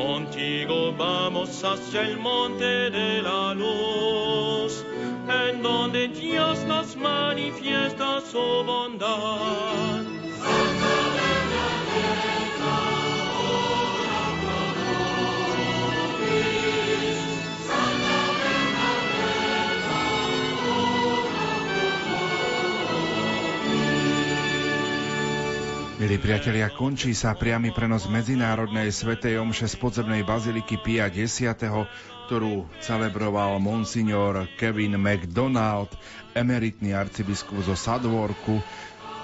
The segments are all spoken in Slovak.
Contigo vamos hacia el monte de la luz, en donde Dios nos manifiesta su bondad. Milí priatelia, končí sa priamy prenos medzinárodnej svetej omše z podzemnej baziliky Pia X, ktorú celebroval monsignor Kevin McDonald, emeritný arcibiskup zo Sadvorku.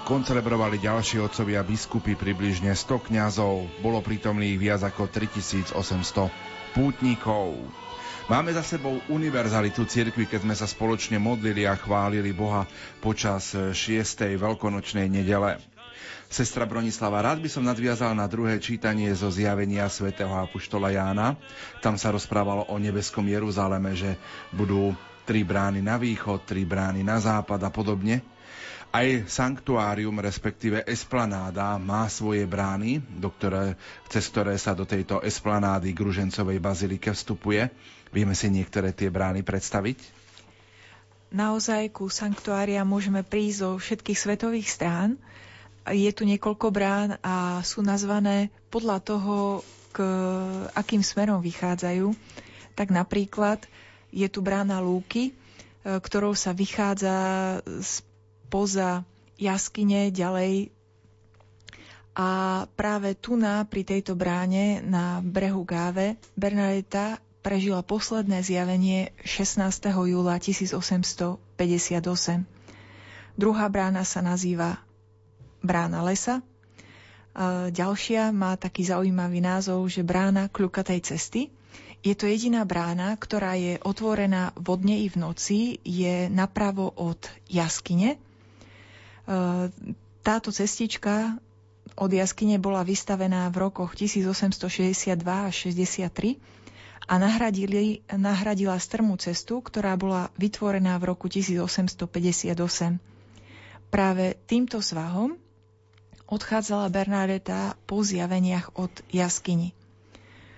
Koncelebrovali ďalší otcovia biskupy, približne 100 kňazov, bolo prítomných viac ako 3800 pútnikov. Máme za sebou univerzalitu cirkvi, keď sme sa spoločne modlili a chválili Boha počas 6. veľkonočnej nedele. Sestra Bronislava, rád by som nadviazal na druhé čítanie zo zjavenia svätého Apoštola Jána. Tam sa rozprávalo o nebeskom Jeruzaleme, že budú tri brány na východ, tri brány na západ a podobne. Aj sanktuárium, respektíve esplanáda, má svoje brány, do ktoré, cez ktoré sa do tejto esplanády Gružencovej bazilike vstupuje. Vieme si niektoré tie brány predstaviť? Naozaj ku sanktuária môžeme prísť zo všetkých svetových strán je tu niekoľko brán a sú nazvané podľa toho, k akým smerom vychádzajú. Tak napríklad je tu brána Lúky, e, ktorou sa vychádza spoza jaskyne ďalej a práve tu na, pri tejto bráne na brehu Gáve Bernadeta prežila posledné zjavenie 16. júla 1858. Druhá brána sa nazýva brána lesa. Ďalšia má taký zaujímavý názov, že brána kľukatej cesty. Je to jediná brána, ktorá je otvorená vodne i v noci, je napravo od jaskyne. Táto cestička od jaskyne bola vystavená v rokoch 1862 až 63 a nahradila strmú cestu, ktorá bola vytvorená v roku 1858. Práve týmto svahom odchádzala Bernadeta po zjaveniach od jaskyni.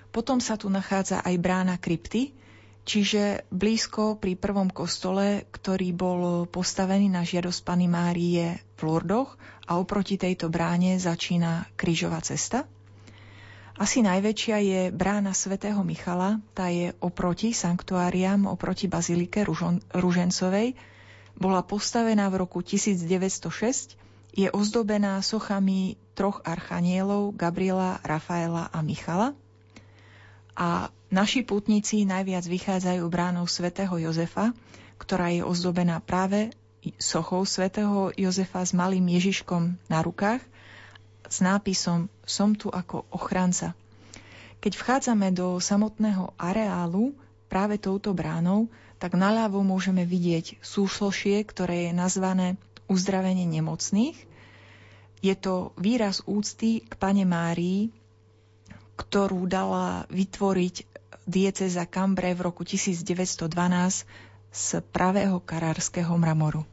Potom sa tu nachádza aj brána krypty, čiže blízko pri prvom kostole, ktorý bol postavený na žiadosť Pany Márie v Lurdoch a oproti tejto bráne začína krížová cesta. Asi najväčšia je brána svätého Michala, tá je oproti sanktuáriám, oproti bazilike Ružencovej. Bola postavená v roku 1906 je ozdobená sochami troch archanielov Gabriela, Rafaela a Michala. A naši putníci najviac vychádzajú bránou svätého Jozefa, ktorá je ozdobená práve sochou svätého Jozefa s malým Ježiškom na rukách s nápisom Som tu ako ochranca. Keď vchádzame do samotného areálu práve touto bránou, tak naľavo môžeme vidieť súšlošie, ktoré je nazvané uzdravenie nemocných. Je to výraz úcty k Pane Márii, ktorú dala vytvoriť dieceza Cambre v roku 1912 z pravého karárskeho mramoru.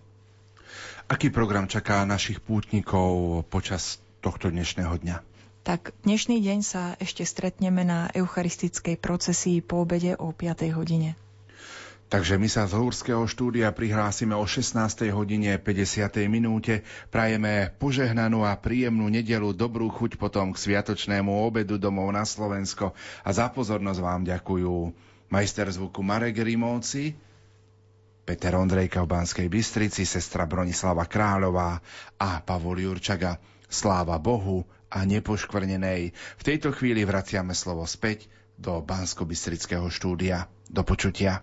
Aký program čaká našich pútnikov počas tohto dnešného dňa? Tak dnešný deň sa ešte stretneme na eucharistickej procesii po obede o 5. hodine. Takže my sa z Lúrského štúdia prihlásime o 16. hodine 50. minúte. Prajeme požehnanú a príjemnú nedelu, dobrú chuť potom k sviatočnému obedu domov na Slovensko. A za pozornosť vám ďakujú majster zvuku Marek Rimovci, Peter Ondrejka v Banskej Bystrici, sestra Bronislava Kráľová a Pavol Jurčaga. Sláva Bohu a nepoškvrnenej. V tejto chvíli vraciame slovo späť do Bansko-Bystrického štúdia. Do počutia.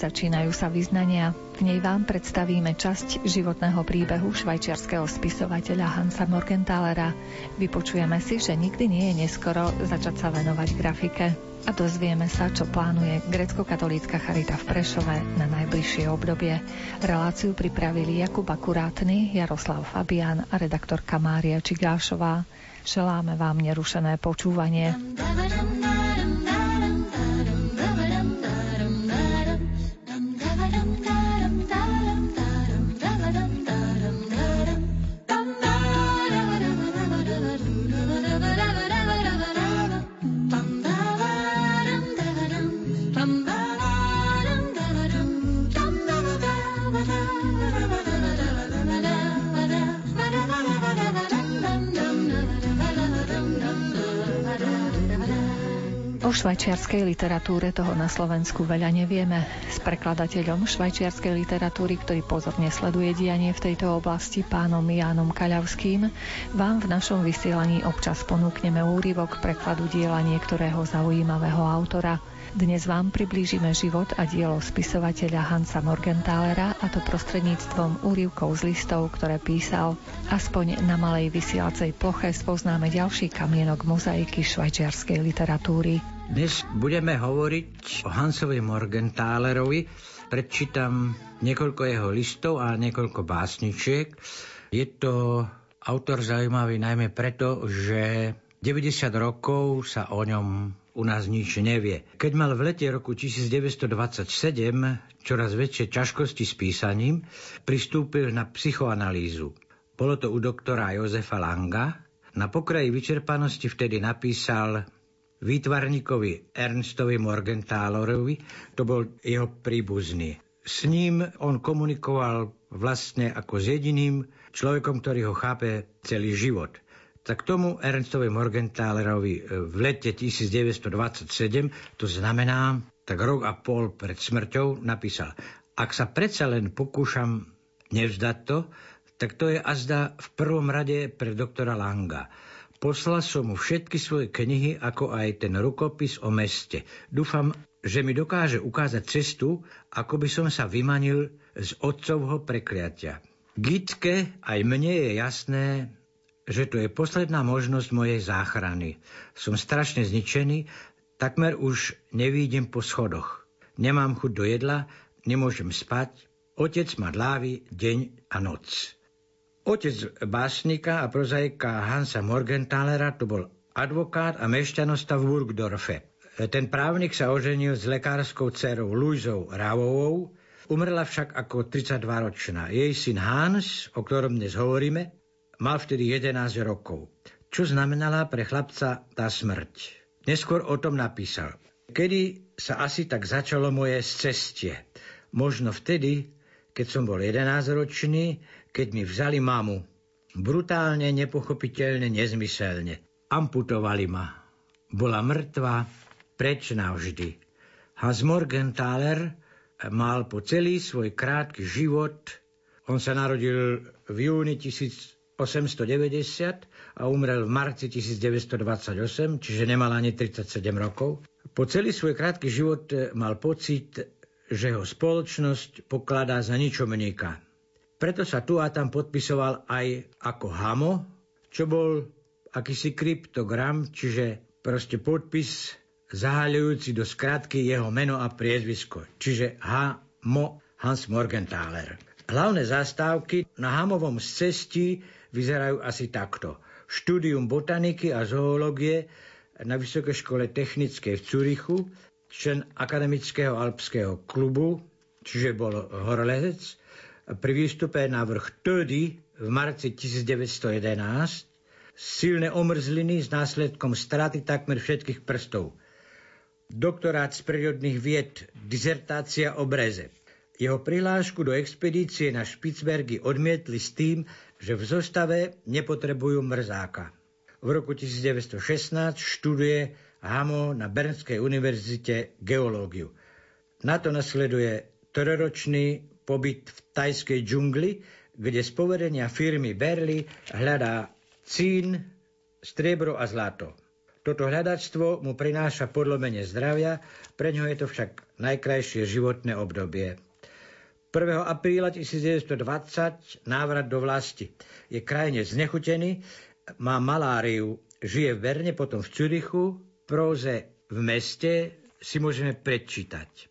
začínajú sa vyznania. V nej vám predstavíme časť životného príbehu švajčiarského spisovateľa Hansa Morgenthalera. Vypočujeme si, že nikdy nie je neskoro začať sa venovať grafike. A dozvieme sa, čo plánuje grecko-katolícka charita v Prešove na najbližšie obdobie. Reláciu pripravili Jakub Akurátny, Jaroslav Fabian a redaktorka Mária Čigášová. Želáme vám nerušené počúvanie. O švajčiarskej literatúre toho na Slovensku veľa nevieme. S prekladateľom švajčiarskej literatúry, ktorý pozorne sleduje dianie v tejto oblasti, pánom Jánom Kaľavským, vám v našom vysielaní občas ponúkneme úryvok prekladu diela niektorého zaujímavého autora. Dnes vám priblížime život a dielo spisovateľa Hansa Morgenthalera a to prostredníctvom úrivkov z listov, ktoré písal. Aspoň na malej vysielacej ploche spoznáme ďalší kamienok mozaiky švajčiarskej literatúry. Dnes budeme hovoriť o Hansovi Morgenthalerovi. Prečítam niekoľko jeho listov a niekoľko básničiek. Je to autor zaujímavý najmä preto, že 90 rokov sa o ňom u nás nič nevie. Keď mal v lete roku 1927 čoraz väčšie ťažkosti s písaním, pristúpil na psychoanalýzu. Bolo to u doktora Jozefa Langa. Na pokraji vyčerpanosti vtedy napísal výtvarníkovi Ernstovi Morgenthalerovi, to bol jeho príbuzný. S ním on komunikoval vlastne ako s jediným človekom, ktorý ho chápe celý život. Tak tomu Ernstovi Morgenthalerovi v lete 1927, to znamená tak rok a pol pred smrťou, napísal Ak sa predsa len pokúšam nevzdať to, tak to je azda v prvom rade pre doktora Langa. Poslal som mu všetky svoje knihy, ako aj ten rukopis o meste. Dúfam, že mi dokáže ukázať cestu, ako by som sa vymanil z otcovho prekliatia. Gitke aj mne je jasné, že to je posledná možnosť mojej záchrany. Som strašne zničený, takmer už nevídem po schodoch. Nemám chuť do jedla, nemôžem spať, otec ma dlávi deň a noc. Otec básnika a prozaika Hansa Morgenthalera to bol advokát a mešťanosta v Burgdorfe. Ten právnik sa oženil s lekárskou dcerou Luizou Rávovou, umrela však ako 32-ročná. Jej syn Hans, o ktorom dnes hovoríme, mal vtedy 11 rokov. Čo znamenala pre chlapca tá smrť? Neskôr o tom napísal. Kedy sa asi tak začalo moje cestie? Možno vtedy, keď som bol 11-ročný, keď mi vzali mamu. Brutálne, nepochopiteľne, nezmyselne. Amputovali ma. Bola mŕtva, preč navždy. Hans Morgenthaler mal po celý svoj krátky život, on sa narodil v júni 1890 a umrel v marci 1928, čiže nemal ani 37 rokov. Po celý svoj krátky život mal pocit, že ho spoločnosť pokladá za ničomníka. Preto sa tu a tam podpisoval aj ako Hamo, čo bol akýsi kryptogram, čiže proste podpis zahaľujúci do skratky jeho meno a priezvisko, čiže Hamo Hans Morgenthaler. Hlavné zastávky na Hamovom cesti vyzerajú asi takto. Štúdium botaniky a zoológie na Vysokej škole technickej v Curichu, člen akademického alpského klubu, čiže bol horolezec, pri výstupe na vrch Tödy v marci 1911 silné omrzliny s následkom straty takmer všetkých prstov. Doktorát z prírodných vied, dizertácia o breze. Jeho prihlášku do expedície na Špicbergy odmietli s tým, že v zostave nepotrebujú mrzáka. V roku 1916 študuje Hamo na Bernskej univerzite geológiu. Na to nasleduje troročný pobyt v tajskej džungli, kde z poverenia firmy Berly hľadá cín, striebro a zlato. Toto hľadačstvo mu prináša podlomenie zdravia, pre ňo je to však najkrajšie životné obdobie. 1. apríla 1920 návrat do vlasti. Je krajine znechutený, má maláriu, žije v Berne, potom v Cürichu, próze v meste si môžeme predčítať.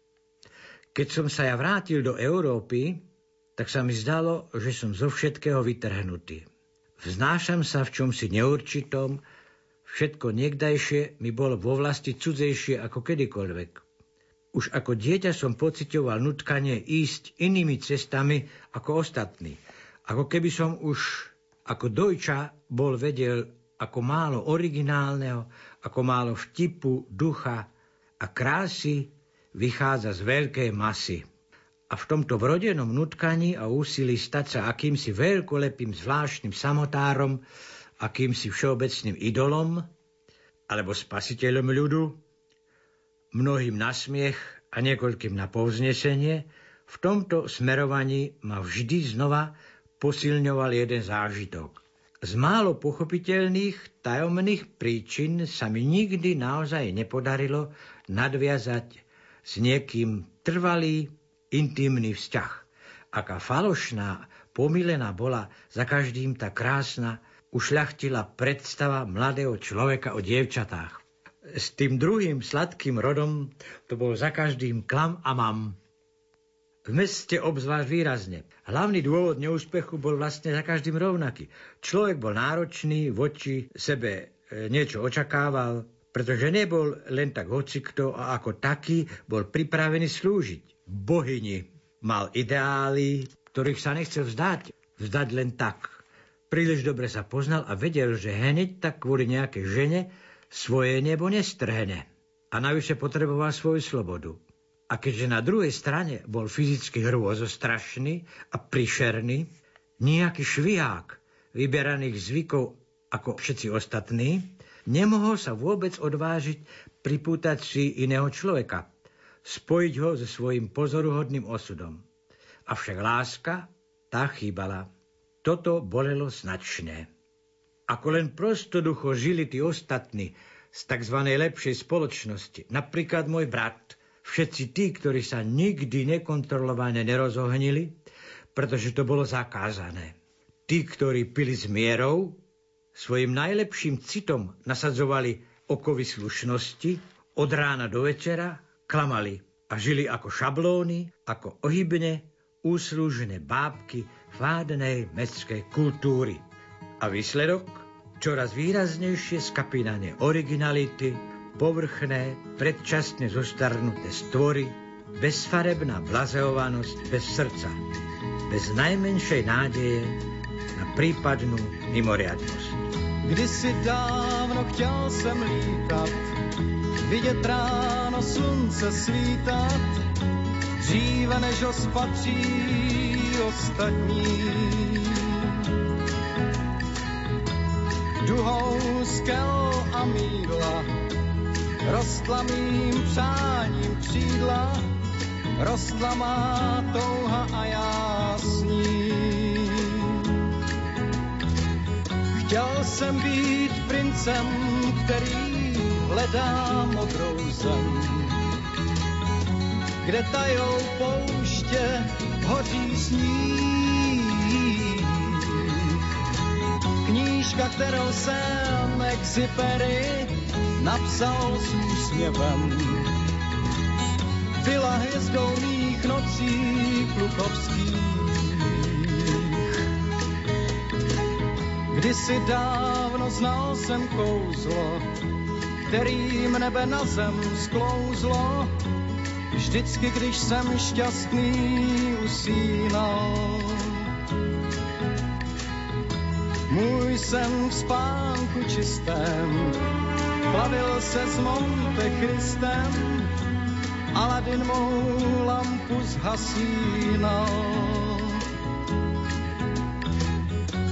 Keď som sa ja vrátil do Európy, tak sa mi zdalo, že som zo všetkého vytrhnutý. Vznášam sa v čomsi neurčitom, Všetko niekdajšie mi bolo vo vlasti cudzejšie ako kedykoľvek. Už ako dieťa som pocitoval nutkanie ísť inými cestami ako ostatní. Ako keby som už ako dojča bol vedel ako málo originálneho, ako málo vtipu, ducha a krásy vychádza z veľkej masy. A v tomto vrodenom nutkaní a úsilí stať sa akýmsi veľkolepým zvláštnym samotárom akýmsi všeobecným idolom alebo spasiteľom ľudu, mnohým na smiech a niekoľkým na povznesenie, v tomto smerovaní ma vždy znova posilňoval jeden zážitok. Z málo pochopiteľných tajomných príčin sa mi nikdy naozaj nepodarilo nadviazať s niekým trvalý, intimný vzťah. Aká falošná, pomilená bola za každým tá krásna, ušľachtila predstava mladého človeka o dievčatách. S tým druhým sladkým rodom to bol za každým klam a mam. V meste obzvlášť výrazne. Hlavný dôvod neúspechu bol vlastne za každým rovnaký. Človek bol náročný, voči sebe e, niečo očakával, pretože nebol len tak hocikto a ako taký bol pripravený slúžiť. Bohyni mal ideály, ktorých sa nechcel vzdať. Vzdať len tak. Príliš dobre sa poznal a vedel, že hneď tak kvôli nejakej žene svoje nebo nestrhne. A navyše potreboval svoju slobodu. A keďže na druhej strane bol fyzicky hrôzostrašný a prišerný, nejaký šviák vyberaných zvykov ako všetci ostatní, nemohol sa vôbec odvážiť pripútať si iného človeka, spojiť ho so svojím pozoruhodným osudom. Avšak láska, tá chýbala. Toto bolelo značne. Ako len prostoducho žili tí ostatní z tzv. lepšej spoločnosti, napríklad môj brat, všetci tí, ktorí sa nikdy nekontrolovane nerozohnili, pretože to bolo zakázané. Tí, ktorí pili s mierou, svojim najlepším citom nasadzovali okovy slušnosti, od rána do večera klamali a žili ako šablóny, ako ohybne, úslužné bábky vádnej mestskej kultúry. A výsledok? Čoraz výraznejšie skapínanie originality, povrchné, predčasne zostarnuté stvory, bezfarebná blazeovanosť bez srdca, bez najmenšej nádeje na prípadnú mimoriadnosť. Kdysi dávno chtěl jsem lítat, vidět ráno slunce svítat, dříve než ho spatří ostatní. Duhou skel a mídla rostla mým přáním křídla, rostla má touha a já s. Chtěl jsem být princem, který hledá modrou zem, kde tajou pouště hoří sníh. Knížka, kterou jsem Exupery napsal s úsměvem, byla hvězdou mých nocí klukovských. Kdysi dávno znal jsem kouzlo, kterým nebe na zem sklouzlo, Vždycky, když jsem šťastný usínal. Můj jsem v spánku čistém, plavil se s Monte Christem, Aladin mou lampu zhasínal.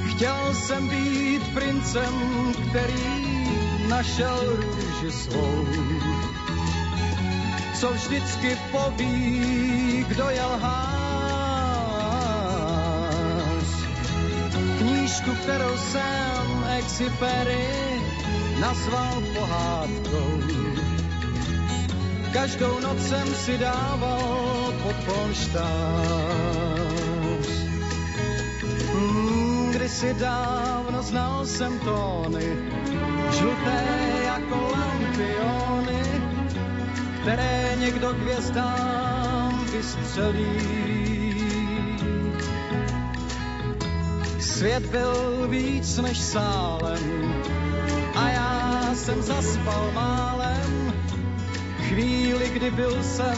Chtěl jsem být princem, který našel růži svou co vždycky poví, kdo je lhář. Knížku, kterou jsem Exupery nazval pohádkou. Každou noc jsem si dával pod polštář. Hmm, kdysi dávno znal jsem tóny, žluté jako lampiony, které někdo hvězdám vystřelí. Svět byl víc než sálem a já jsem zaspal málem chvíli, kdy byl jsem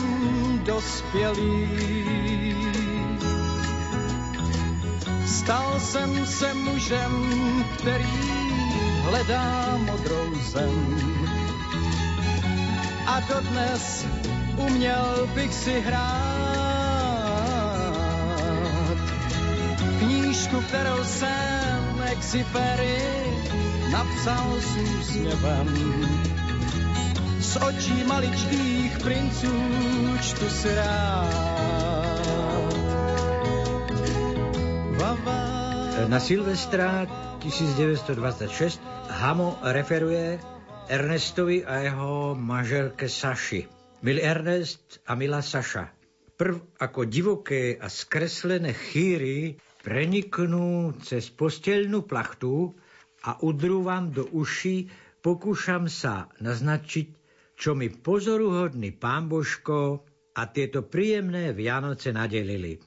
dospělý. Stal jsem se mužem, který hledá modrou zem. A dodnes uměl bych si hrát knížku, kterou jsem Exupery napsal s úsměvem z očí maličkých princů čtu si rád. Na Silvestra 1926 Hamo referuje Ernestovi a jeho manželke Saši. Milý Ernest a milá Saša, prv ako divoké a skreslené chýry preniknú cez postelnú plachtu a udrú vám do uší, pokúšam sa naznačiť čo mi pozoruhodný pán Božko a tieto príjemné Vianoce nadelili.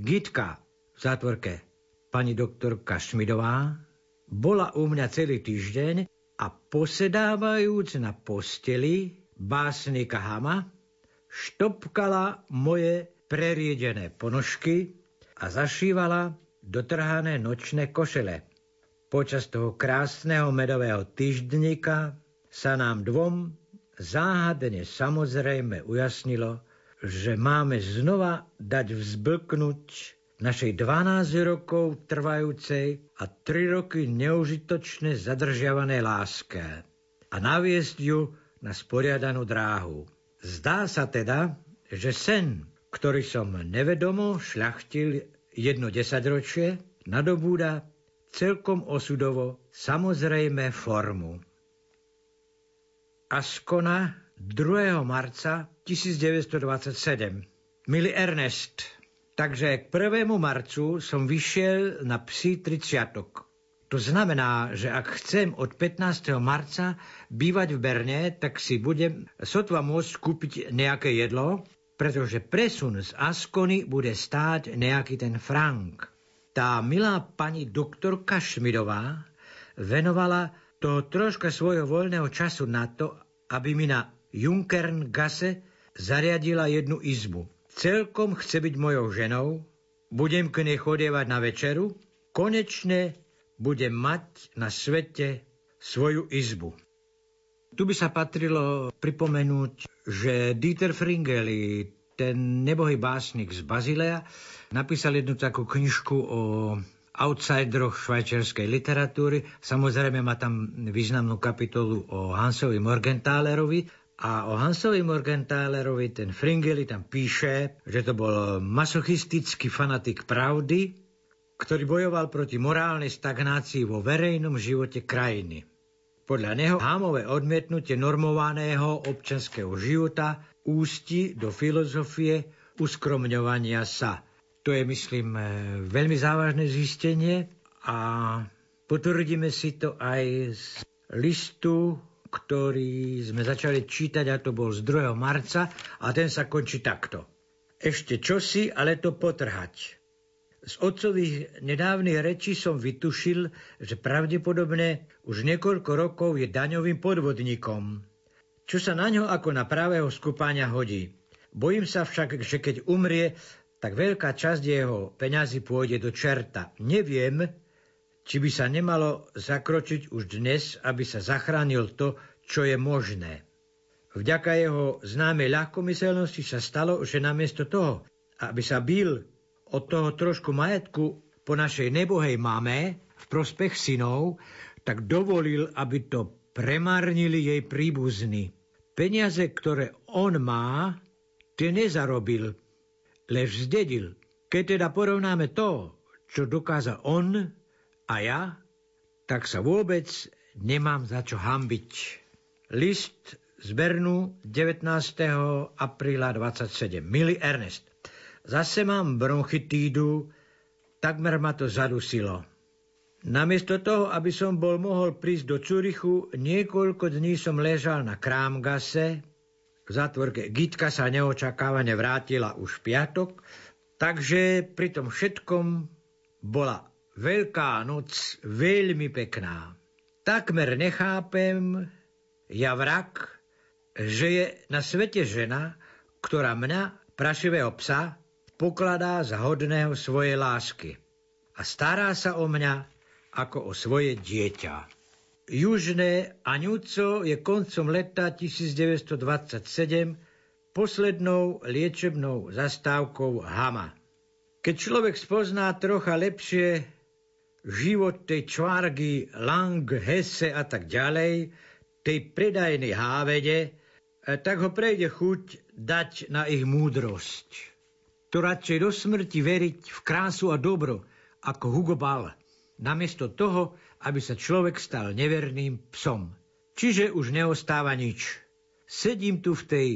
Gitka v zátvorke pani doktorka Šmidová bola u mňa celý týždeň a posedávajúc na posteli básnika Hama štopkala moje preriedené ponožky a zašívala dotrhané nočné košele. Počas toho krásneho medového týždňika sa nám dvom záhadne samozrejme ujasnilo, že máme znova dať vzblknúť našej 12 rokov trvajúcej a 3 roky neužitočne zadržiavanej láske a naviesť ju na sporiadanú dráhu. Zdá sa teda, že sen, ktorý som nevedomo šľachtil jedno desaťročie, nadobúda celkom osudovo samozrejme formu. Askona 2. marca 1927. Milý Ernest, takže k 1. marcu som vyšiel na psi 30. To znamená, že ak chcem od 15. marca bývať v Berne, tak si budem sotva môcť kúpiť nejaké jedlo, pretože presun z Askony bude stáť nejaký ten frank. Tá milá pani doktorka Šmidová venovala toho troška svojho voľného času na to, aby mi na Junkerngasse zariadila jednu izbu. Celkom chce byť mojou ženou, budem k nej chodievať na večeru, konečne budem mať na svete svoju izbu. Tu by sa patrilo pripomenúť, že Dieter Fringeli, ten nebohý básnik z Bazilea, napísal jednu takú knižku o outsideroch švajčiarskej literatúry. Samozrejme má tam významnú kapitolu o Hansovi Morgenthalerovi a o Hansovi Morgenthalerovi ten Fringeli tam píše, že to bol masochistický fanatik pravdy, ktorý bojoval proti morálnej stagnácii vo verejnom živote krajiny. Podľa neho hámové odmietnutie normovaného občanského života ústi do filozofie uskromňovania sa – to je, myslím, e, veľmi závažné zistenie a potvrdíme si to aj z listu, ktorý sme začali čítať, a to bol z 2. marca, a ten sa končí takto. Ešte čosi, ale to potrhať. Z otcových nedávnych rečí som vytušil, že pravdepodobne už niekoľko rokov je daňovým podvodníkom, čo sa na ňo ako na pravého skupáňa hodí. Bojím sa však, že keď umrie, tak veľká časť jeho peňazí pôjde do čerta. Neviem, či by sa nemalo zakročiť už dnes, aby sa zachránil to, čo je možné. Vďaka jeho známej ľahkomyselnosti sa stalo, že namiesto toho, aby sa bil od toho trošku majetku po našej nebohej mame v prospech synov, tak dovolil, aby to premárnili jej príbuzní. Peniaze, ktoré on má, tie nezarobil, lež zdedil. Keď teda porovnáme to, čo dokázal on a ja, tak sa vôbec nemám za čo hambiť. List z Bernu 19. apríla 27. Milý Ernest, zase mám bronchitídu, takmer ma to zadusilo. Namiesto toho, aby som bol mohol prísť do Curichu, niekoľko dní som ležal na Krámgase, v zátvorke Gitka sa neočakávane vrátila už v piatok, takže pri tom všetkom bola Veľká noc veľmi pekná. Takmer nechápem, ja vrak, že je na svete žena, ktorá mňa, prašivého psa, pokladá za hodného svojej lásky a stará sa o mňa ako o svoje dieťa. Južné Aňúco je koncom leta 1927 poslednou liečebnou zastávkou Hama. Keď človek spozná trocha lepšie život tej čvárgy Lang, Hesse a tak ďalej, tej predajnej hávede, E, tak ho prejde chuť dať na ich múdrosť. To radšej do smrti veriť v krásu a dobro, ako Hugo Ball, namiesto toho, aby sa človek stal neverným psom. Čiže už neostáva nič. Sedím tu v tej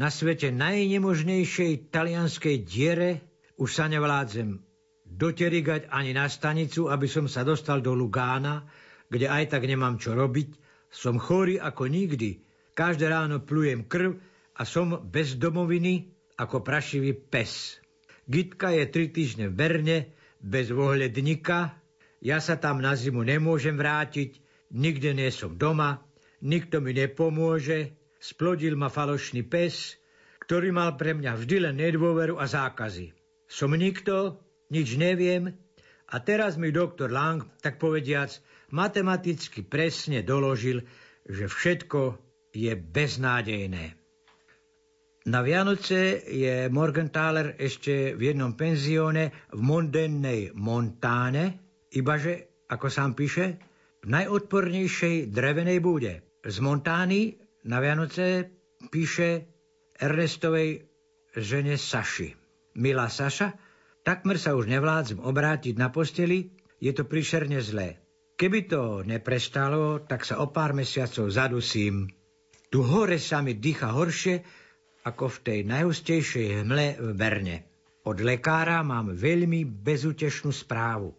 na svete najnemožnejšej talianskej diere, už sa nevládzem doterigať ani na stanicu, aby som sa dostal do Lugána, kde aj tak nemám čo robiť. Som chorý ako nikdy, Každé ráno plujem krv a som bez domoviny ako prašivý pes. Gitka je tri týždne v Berne, bez vohľadníka. Ja sa tam na zimu nemôžem vrátiť, nikde nie som doma, nikto mi nepomôže. Splodil ma falošný pes, ktorý mal pre mňa vždy len nedôveru a zákazy. Som nikto, nič neviem a teraz mi doktor Lang, tak povediac, matematicky presne doložil, že všetko je beznádejné. Na Vianoce je Morgenthaler ešte v jednom penzióne v mondennej Montáne, ibaže, ako sám píše, v najodpornejšej drevenej búde. Z Montány na Vianoce píše Ernestovej žene Saši. Milá Saša, takmer sa už nevládzem obrátiť na posteli, je to príšerne zlé. Keby to neprestalo, tak sa o pár mesiacov zadusím. Tu hore sa mi dýcha horšie ako v tej najhustejšej hmle v Berne. Od lekára mám veľmi bezútešnú správu.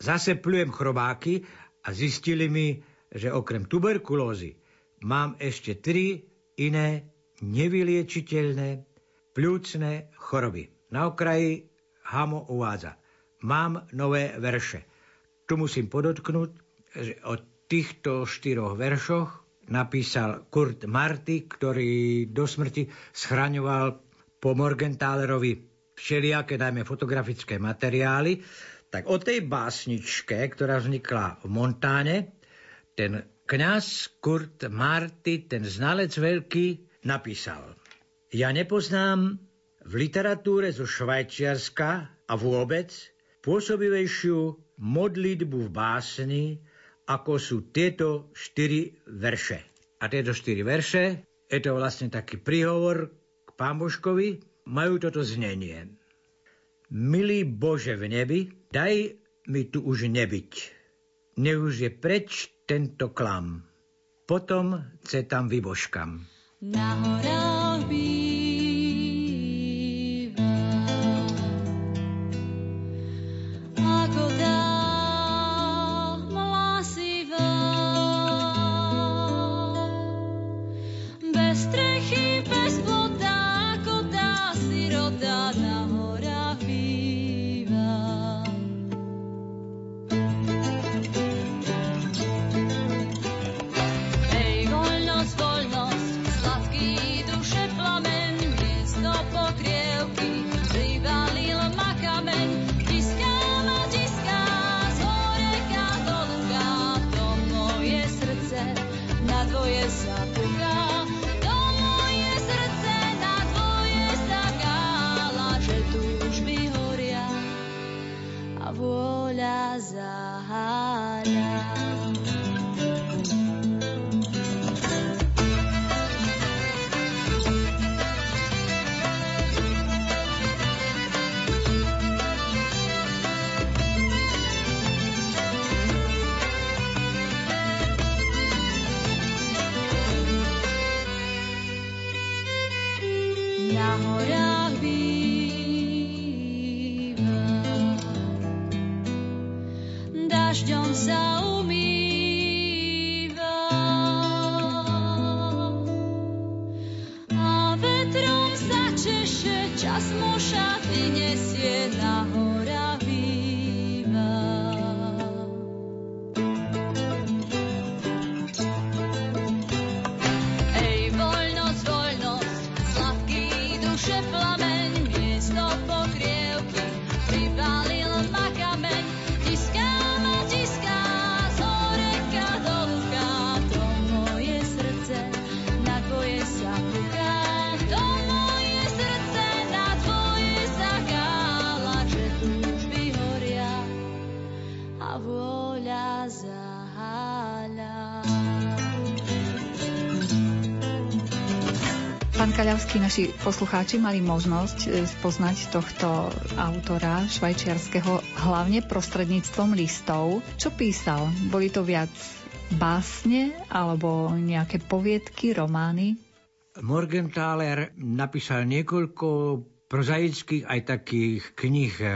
Zase plujem chrobáky a zistili mi, že okrem tuberkulózy mám ešte tri iné nevyliečiteľné pľúcne choroby. Na okraji Hamo uvádza. Mám nové verše. Tu musím podotknúť, že o týchto štyroch veršoch napísal Kurt Marty, ktorý do smrti schraňoval po Morgentalerovi všelijaké, najmä fotografické materiály, tak o tej básničke, ktorá vznikla v Montáne, ten kňaz Kurt Marty, ten znalec veľký, napísal. Ja nepoznám v literatúre zo Švajčiarska a vôbec pôsobivejšiu modlitbu v básni, ako sú tieto štyri verše. A tieto štyri verše, je to vlastne taký príhovor k Pán Božkovi, majú toto znenie. Milý Bože v nebi, daj mi tu už nebyť. Ne už je preč tento klam. Potom ce tam vybožkam. Na horách naši poslucháči mali možnosť e, spoznať tohto autora švajčiarského hlavne prostredníctvom listov. Čo písal? Boli to viac básne alebo nejaké poviedky, romány? Morgenthaler napísal niekoľko prozaických aj takých knih e,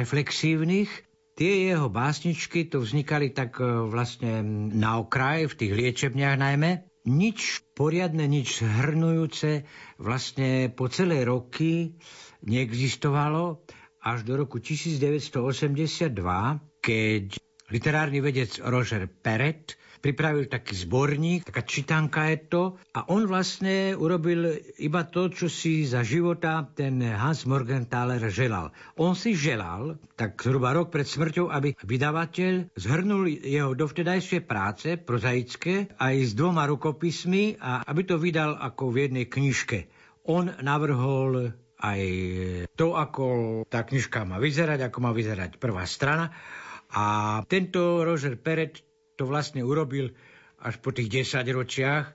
reflexívnych. Tie jeho básničky to vznikali tak e, vlastne na okraj, v tých liečebniach najmä. Nič poriadne, nič hrnujúce vlastne po celé roky neexistovalo až do roku 1982, keď literárny vedec Roger Peret pripravil taký zborník, taká čitanka je to a on vlastne urobil iba to, čo si za života ten Hans Morgenthaler želal. On si želal, tak zhruba rok pred smrťou, aby vydavateľ zhrnul jeho dovtedajšie práce prozaické aj s dvoma rukopismi a aby to vydal ako v jednej knižke. On navrhol aj to, ako tá knižka má vyzerať, ako má vyzerať prvá strana. A tento Roger Peret to vlastne urobil až po tých 10 ročiach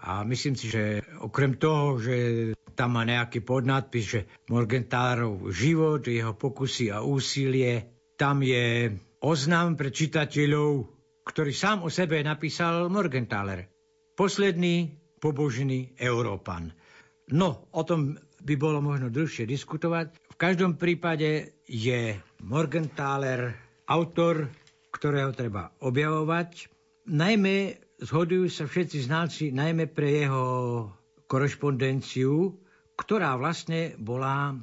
a myslím si, že okrem toho, že tam má nejaký podnádpis, že Morgenthalerov život, jeho pokusy a úsilie, tam je oznám pre čitateľov, ktorý sám o sebe napísal Morgenthaler. Posledný pobožný Európan. No, o tom by bolo možno dlhšie diskutovať. V každom prípade je Morgenthaler autor ktorého treba objavovať. Najmä zhodujú sa všetci znalci najmä pre jeho korešpondenciu, ktorá vlastne bola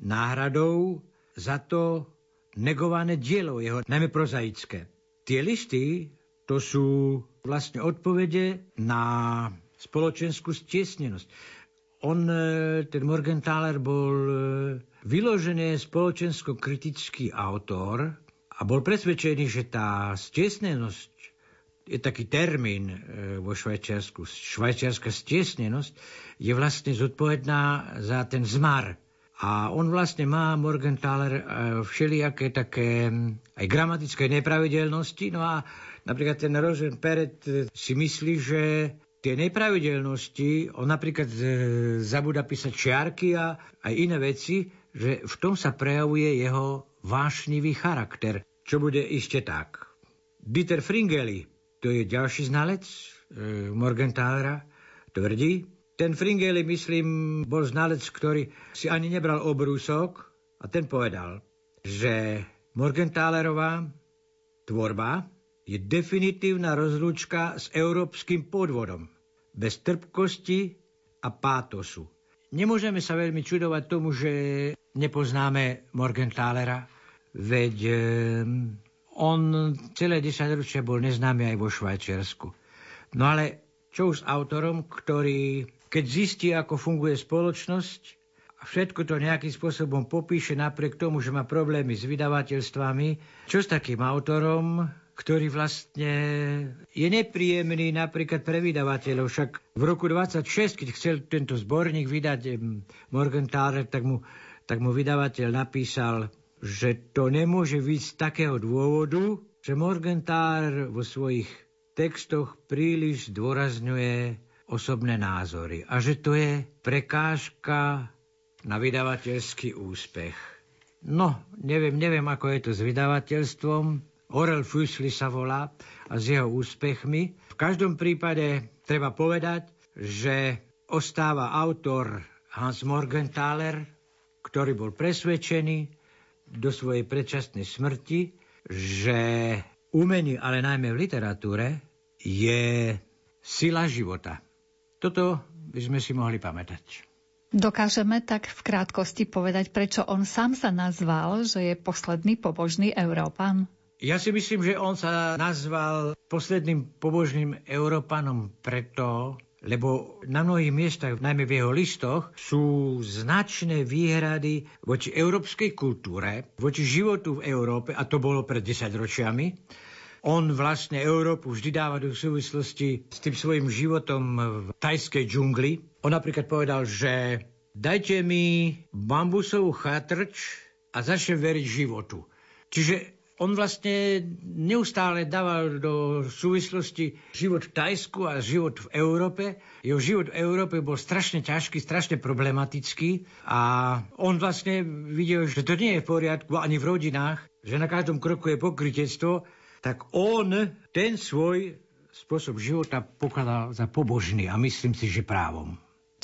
náhradou za to negované dielo jeho, najmä prozaické. Tie listy to sú vlastne odpovede na spoločenskú stiesnenosť. On, e, ten Morgenthaler, bol e, vyložený spoločensko-kritický autor, a bol presvedčený, že tá stiesnenosť je taký termín e, vo Švajčiarsku. Švajčiarska stiesnenosť je vlastne zodpovedná za ten zmar. A on vlastne má, Morgenthaler, e, všelijaké také aj gramatické nepravidelnosti. No a napríklad ten Roger Peret e, si myslí, že tie nepravidelnosti, on napríklad zabúda písať čiarky a aj iné veci, že v tom sa prejavuje jeho vášnivý charakter, čo bude ešte tak. Dieter Fringeli, to je ďalší znalec e, Morgenthalera, tvrdí, ten Fringeli, myslím, bol znalec, ktorý si ani nebral obrúsok a ten povedal, že Morgenthalerová tvorba je definitívna rozlúčka s európskym podvodom, bez trpkosti a pátosu. Nemôžeme sa veľmi čudovať tomu, že nepoznáme Morgenthalera, Veď e, on celé desaťročia bol neznámy aj vo Švajčiarsku. No ale čo už s autorom, ktorý keď zistí, ako funguje spoločnosť všetko to nejakým spôsobom popíše napriek tomu, že má problémy s vydavateľstvami, čo s takým autorom, ktorý vlastne je nepríjemný napríklad pre vydavateľov. Však v roku 26, keď chcel tento zborník vydať Morgenthaler, tak mu, tak mu vydavateľ napísal že to nemôže byť z takého dôvodu, že Morgenthal vo svojich textoch príliš zdôrazňuje osobné názory a že to je prekážka na vydavateľský úspech. No, neviem, neviem, ako je to s vydavateľstvom. Orel Fusli sa volá a s jeho úspechmi. V každom prípade treba povedať, že ostáva autor Hans Morgenthaler, ktorý bol presvedčený, do svojej predčasnej smrti, že umení, ale najmä v literatúre, je sila života. Toto by sme si mohli pamätať. Dokážeme tak v krátkosti povedať, prečo on sám sa nazval, že je posledný pobožný Európan? Ja si myslím, že on sa nazval posledným pobožným Európanom preto, lebo na mnohých miestach, najmä v jeho listoch, sú značné výhrady voči európskej kultúre, voči životu v Európe, a to bolo pred 10 ročiami. On vlastne Európu vždy dáva do súvislosti s tým svojim životom v tajskej džungli. On napríklad povedal, že dajte mi bambusovú chatrč a začnem veriť životu. Čiže on vlastne neustále dával do súvislosti život v Tajsku a život v Európe. Jeho život v Európe bol strašne ťažký, strašne problematický a on vlastne videl, že to nie je v poriadku ani v rodinách, že na každom kroku je pokrytectvo, tak on ten svoj spôsob života pokladal za pobožný a myslím si, že právom.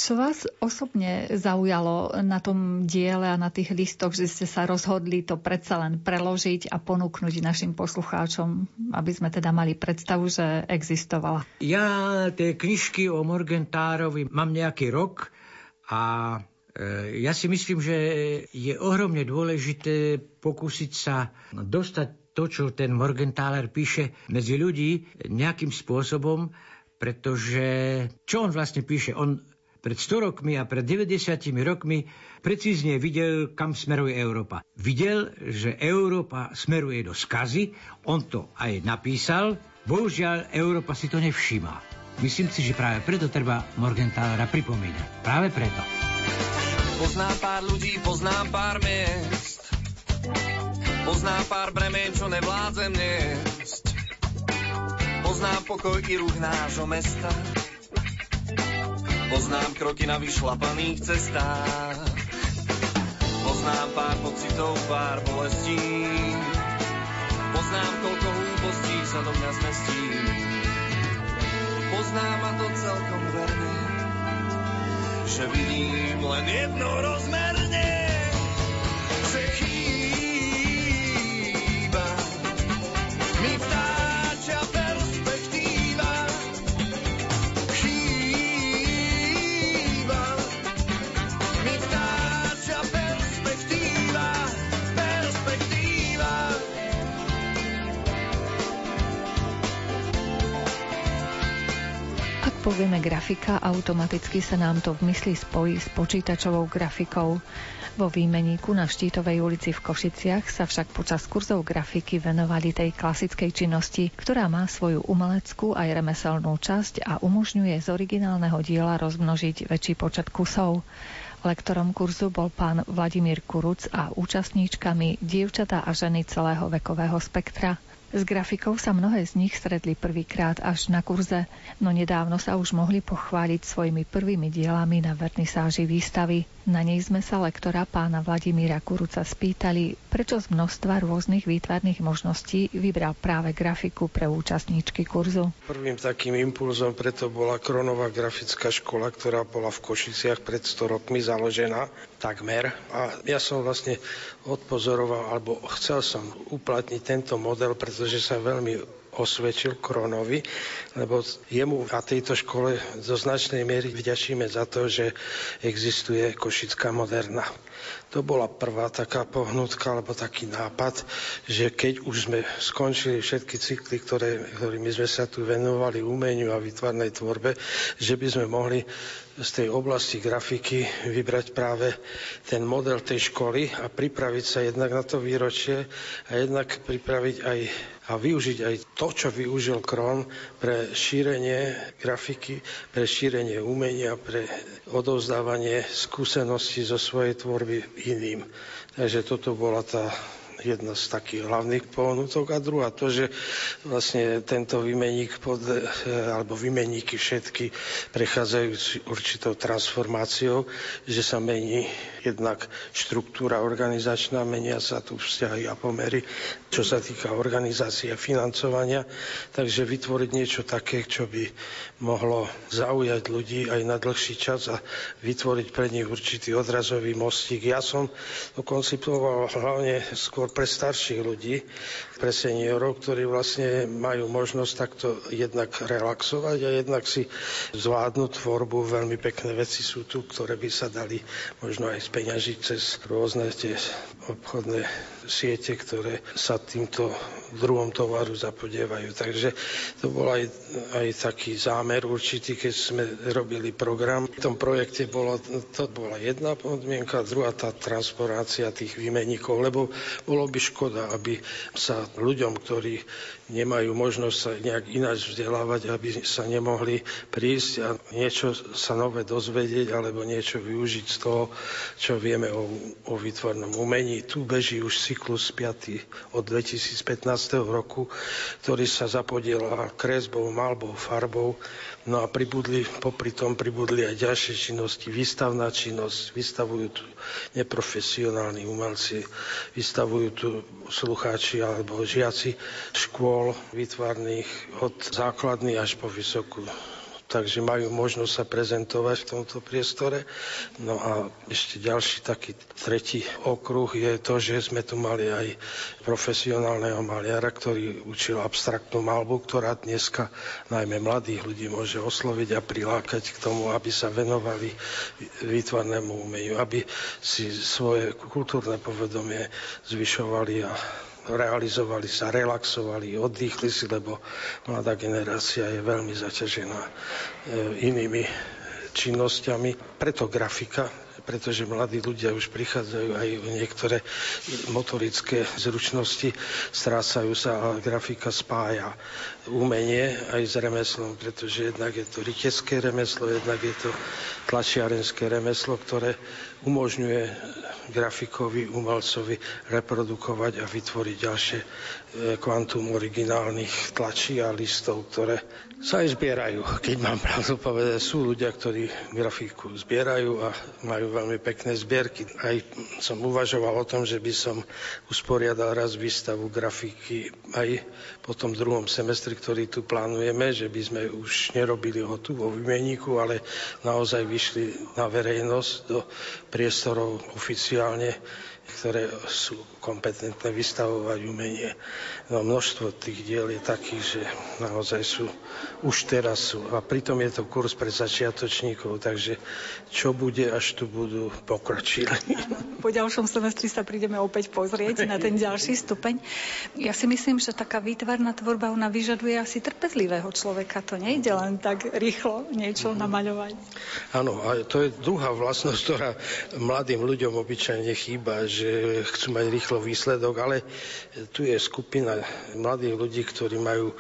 Čo vás osobne zaujalo na tom diele a na tých listoch, že ste sa rozhodli to predsa len preložiť a ponúknuť našim poslucháčom, aby sme teda mali predstavu, že existovala? Ja tie knižky o Morgentárovi mám nejaký rok a e, ja si myslím, že je ohromne dôležité pokúsiť sa dostať to, čo ten Morgenthaler píše medzi ľudí nejakým spôsobom, pretože čo on vlastne píše? On pred 100 rokmi a pred 90 rokmi precízne videl, kam smeruje Európa. Videl, že Európa smeruje do skazy, on to aj napísal, bohužiaľ Európa si to nevšíma. Myslím si, že práve preto treba Morgenthalera pripomínať. Práve preto. Poznám pár ľudí, poznám pár miest. Poznám pár bremen, čo nevládzem niesť. Poznám pokoj i ruch nášho mesta. Poznám kroky na vyšlapaných cestách. Poznám pár pocitov, pár bolestí. Poznám, koľko hlúpostí sa do mňa zmestí. Poznám ma to celkom verne, že vidím len jednorozmerne. Že povieme grafika, automaticky sa nám to v mysli spojí s počítačovou grafikou. Vo výmeníku na Štítovej ulici v Košiciach sa však počas kurzov grafiky venovali tej klasickej činnosti, ktorá má svoju umeleckú aj remeselnú časť a umožňuje z originálneho diela rozmnožiť väčší počet kusov. Lektorom kurzu bol pán Vladimír Kuruc a účastníčkami dievčatá a ženy celého vekového spektra. S grafikou sa mnohé z nich stretli prvýkrát až na kurze, no nedávno sa už mohli pochváliť svojimi prvými dielami na vernisáži výstavy. Na nej sme sa lektora pána Vladimíra Kuruca spýtali, prečo z množstva rôznych výtvarných možností vybral práve grafiku pre účastníčky kurzu. Prvým takým impulzom preto bola Kronová grafická škola, ktorá bola v Košiciach pred 100 rokmi založená takmer. A ja som vlastne odpozoroval, alebo chcel som uplatniť tento model, pretože sa veľmi osvedčil Kronovi, lebo jemu a tejto škole do značnej miery vďačíme za to, že existuje Košická moderna. To bola prvá taká pohnutka, alebo taký nápad, že keď už sme skončili všetky cykly, ktoré, ktorými sme sa tu venovali umeniu a vytvarnej tvorbe, že by sme mohli z tej oblasti grafiky vybrať práve ten model tej školy a pripraviť sa jednak na to výročie a jednak pripraviť aj a využiť aj to, čo využil Kron pre šírenie grafiky, pre šírenie umenia, pre odovzdávanie skúseností zo svojej tvorby iným. Takže toto bola tá jedna z takých hlavných pohnutok. A druhá to, že vlastne tento vymeník pod, eh, alebo vymeníky všetky prechádzajú určitou transformáciou, že sa mení jednak štruktúra organizačná, menia sa tu vzťahy a pomery, čo sa týka organizácie a financovania. Takže vytvoriť niečo také, čo by mohlo zaujať ľudí aj na dlhší čas a vytvoriť pre nich určitý odrazový mostík. Ja som to koncipoval hlavne skôr priestor pre starších ľudí, pre seniorov, ktorí vlastne majú možnosť takto jednak relaxovať a jednak si zvládnuť tvorbu. Veľmi pekné veci sú tu, ktoré by sa dali možno aj speňažiť cez rôzne tie obchodné siete, ktoré sa týmto druhom tovaru zapodievajú. Takže to bol aj, aj taký zámer určitý, keď sme robili program. V tom projekte bolo, to bola jedna podmienka, druhá tá transformácia tých výmenníkov, lebo bolo by škoda, aby sa ľuďom, ktorí nemajú možnosť sa nejak ináč vzdelávať, aby sa nemohli prísť a niečo sa nové dozvedieť alebo niečo využiť z toho, čo vieme o, o výtvornom umení. Tu beží už cyklus 5. od 2015 roku, ktorý sa zapodiela kresbou, malbou, farbou. No a pribudli, popri tom pribudli aj ďalšie činnosti, výstavná činnosť, vystavujú tu neprofesionálni umelci, vystavujú tu slucháči alebo žiaci škôl výtvarných od základných až po vysokú takže majú možnosť sa prezentovať v tomto priestore. No a ešte ďalší taký tretí okruh je to, že sme tu mali aj profesionálneho maliara, ktorý učil abstraktnú malbu, ktorá dneska najmä mladých ľudí môže osloviť a prilákať k tomu, aby sa venovali výtvarnému umeniu, aby si svoje kultúrne povedomie zvyšovali a realizovali sa, relaxovali, oddychli si, lebo mladá generácia je veľmi zaťažená e, inými činnosťami. Preto grafika, pretože mladí ľudia už prichádzajú aj o niektoré motorické zručnosti, strácajú sa a grafika spája umenie aj s remeslom, pretože jednak je to rytecké remeslo, jednak je to tlačiarenské remeslo, ktoré umožňuje grafikovi, umelcovi reprodukovať a vytvoriť ďalšie e, kvantum originálnych tlačí a listov, ktoré sa aj zbierajú. Keď mám pravdu povedať, sú ľudia, ktorí grafiku zbierajú a majú veľmi pekné zbierky. Aj som uvažoval o tom, že by som usporiadal raz výstavu grafiky aj po tom druhom semestri, ktorý tu plánujeme, že by sme už nerobili ho tu vo vymeníku, ale naozaj vyšli na verejnosť do priestorov oficiálne, ktoré sú kompetentné vystavovať umenie. No množstvo tých diel je takých, že naozaj sú už teraz sú. A pritom je to kurz pre začiatočníkov, takže čo bude, až tu budú pokročili. Po ďalšom semestri sa prídeme opäť pozrieť na ten ďalší stupeň. Ja si myslím, že taká výtvarná tvorba, ona vyžaduje asi trpezlivého človeka. To nejde len tak rýchlo niečo namaľovať. Áno, a to je druhá vlastnosť, ktorá mladým ľuďom obyčajne chýba, že chcú mať rýchlo rýchlo výsledok, ale tu je skupina mladých ľudí, ktorí majú